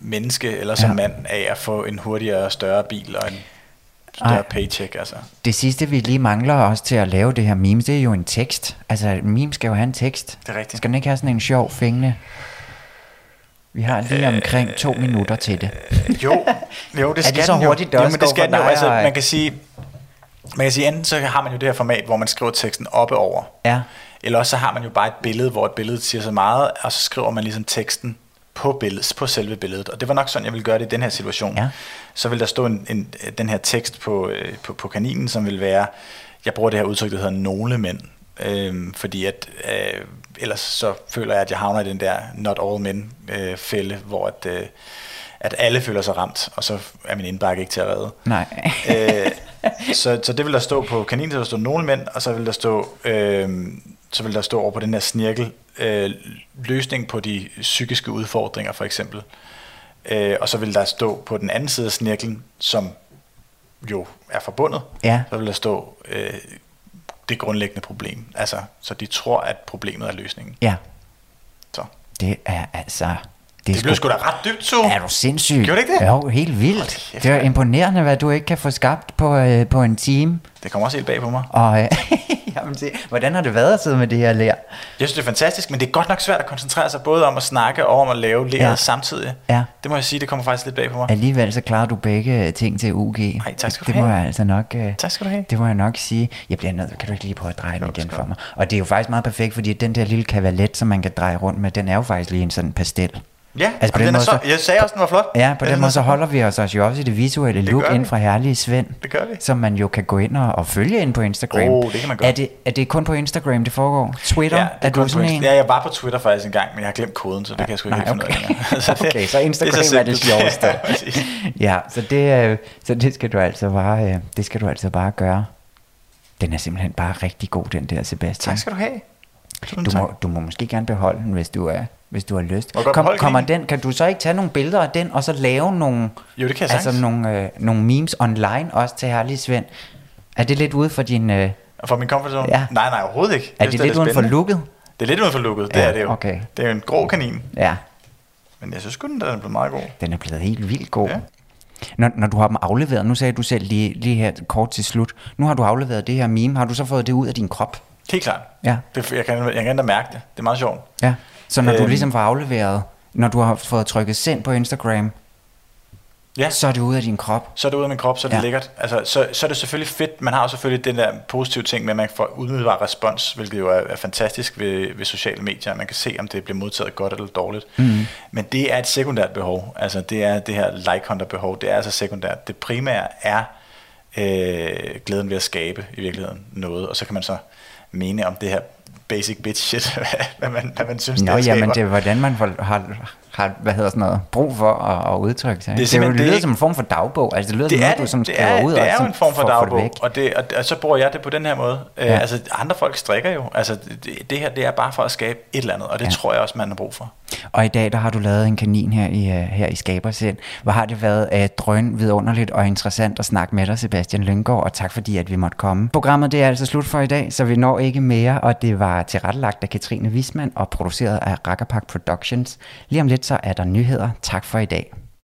menneske eller som Ja. mand af at få en hurtigere og større bil og en større Ej. paycheck. Altså. Det sidste, vi lige mangler også til at lave det her meme, det er jo en tekst. Altså, meme skal jo have en tekst. Det er rigtigt. Skal den ikke have sådan en sjov fængende? Vi har lige omkring to minutter til det. Øh, jo, jo, det Er det skal så den jo. hurtigt, det jo, også men går det skal den jo. Altså, man kan sige, man kan sige, enten så har man jo det her format, hvor man skriver teksten oppe over, Ja. eller også så har man jo bare et billede, hvor et billede siger så meget, og så skriver man ligesom teksten på, billedet, på selve billedet. Og det var nok sådan, jeg ville gøre det i den her situation. Ja. Så vil der stå en, en, den her tekst på, øh, på, på kaninen, som vil være, jeg bruger det her udtryk, der hedder nogle mænd. Øhm, fordi at øh, ellers så føler jeg, at jeg havner i den der not all men øh, fælde, hvor at, øh, at alle føler sig ramt, og så er min indbakke ikke til at redde. Nej. øh, så, så det vil der stå på kaninen, så vil der stå nogle mænd, og så vil der stå, øh, så vil der stå over på den her snirkel, øh, løsning på de psykiske udfordringer for eksempel. Øh, og så vil der stå på den anden side af snirklen, som jo er forbundet, Ja. så vil der stå øh, det grundlæggende problem. Altså, så de tror, at problemet er løsningen. Ja, Så. det er altså... Det sgu- blev sgu da ret dybt, så. Er du sindssyg? Gjorde det ikke det? Jo, helt vildt. kæft, det er imponerende, hvad du ikke kan få skabt på, øh, på en time. Det kommer også helt bag på mig. Og, øh, jamen, det, hvordan har det været at sidde med det her lær? Jeg synes, det er fantastisk, men det er godt nok svært at koncentrere sig både om at snakke og om at lave læret Ja. samtidig. Ja. Det må jeg sige, det kommer faktisk lidt bag på mig. Alligevel så klarer du begge ting til UG. Ej, tak skal du det må have. jeg altså nok... Øh, Tak skal du have. Det må jeg nok sige. Jeg bliver nødt. Kan du ikke lige prøve at dreje den igen for mig? Og det er jo faktisk meget perfekt, fordi den der lille kavalet, som man kan dreje rundt med, den er jo faktisk lige en sådan pastel. Ja, Altså, på den den er måde så, så- jeg sagde også, den var flot. Ja, på Ja, den måde er så holder vi os også jo også i det visuelle look gør vi. ind fra Herlige Svend. Det gør vi. Som man jo kan gå ind og, og følge ind på Instagram. Oh, det kan man godt. Er det, er det kun på Instagram, det foregår? Twitter? Ja, er du kun sådan på en? Ja, jeg var på Twitter faktisk en gang, men jeg har glemt koden, så det kan jeg sgu ikke Nej, helt finde okay. ud af længere. Så Okay, så Instagram er det sjoveste. Ja. Ja, så det, øh, så det skal du altså bare, øh, det skal du altså bare gøre. Den er simpelthen bare rigtig god, den der, Sebastian. tak skal du have. Du må, du må måske gerne beholde den, hvis du, er, hvis du har lyst. Kom, kommer den, kan du så ikke tage nogle billeder af den, og så lave nogle, Jo, det kan jeg altså nogle, øh, nogle memes online også til Herlig Svend? Er det lidt ude for din... Øh, For min comfort zone? Ja. Nej, nej, overhovedet ikke. er det synes, lidt uden for looket? Det er lidt uden for det Ja, er det jo. okay. Det er jo en grå kanin, Ja, men jeg synes sgu, den er blevet meget god. den er blevet helt vildt god. Ja. Når, når du har dem afleveret, nu sagde du selv lige, lige her kort til slut, nu har du afleveret det her meme, har du så fået det ud af din krop? Helt klart. Ja. Det, jeg, kan, jeg kan endda mærke det. Det er meget sjovt. Ja. Så når du Øhm. ligesom får afleveret, når du har fået trykket send på Instagram, Ja. så er det ude af din krop. så er det ud af min krop, så er det ja. lækkert. Altså, så, så er det selvfølgelig fedt. Man har jo selvfølgelig den der positive ting med, at man får umiddelbar respons, hvilket jo er, er fantastisk ved, ved sociale medier. Man kan se, om det bliver modtaget godt eller dårligt. Mm. Men det er et sekundært behov. Altså, det er det her like hunter behov. Det er altså sekundært. Det primære er øh, glæden ved at skabe i virkeligheden noget. Og så kan man så mene om det her basic bitch shit, hvad man, hvad man synes, Nå, det jamen skaber. det er, hvordan man har, har hvad hedder sådan noget, brug for at, at udtrykke sig. Det Det, det, er jo- det simpelthen- lyder er som en form for dagbog. Altså, det lyder Det som er, noget, du sådan skriver er, ud det er jo en form for det dagbog, væk. og, det, og, og så bruger jeg det på den her måde. Ja. Ja. Altså, andre folk strikker jo. Altså, det, det her det er bare for at skabe et eller andet, og det ja. Tror jeg også, man har brug for. Og i dag, der har du lavet en kanin her i, uh, her i Skabersind. Hvor har det været uh, drøn vidunderligt og interessant at snakke med dig, Sebastian Lyngård, og tak fordi, at vi måtte komme. Programmet det er altså slut for i dag, så vi når ikke mere, og det var tilrettelagt af Katrine Wisman og produceret af Rakkerpak Productions. Lige om lidt, så er der nyheder. Tak for i dag.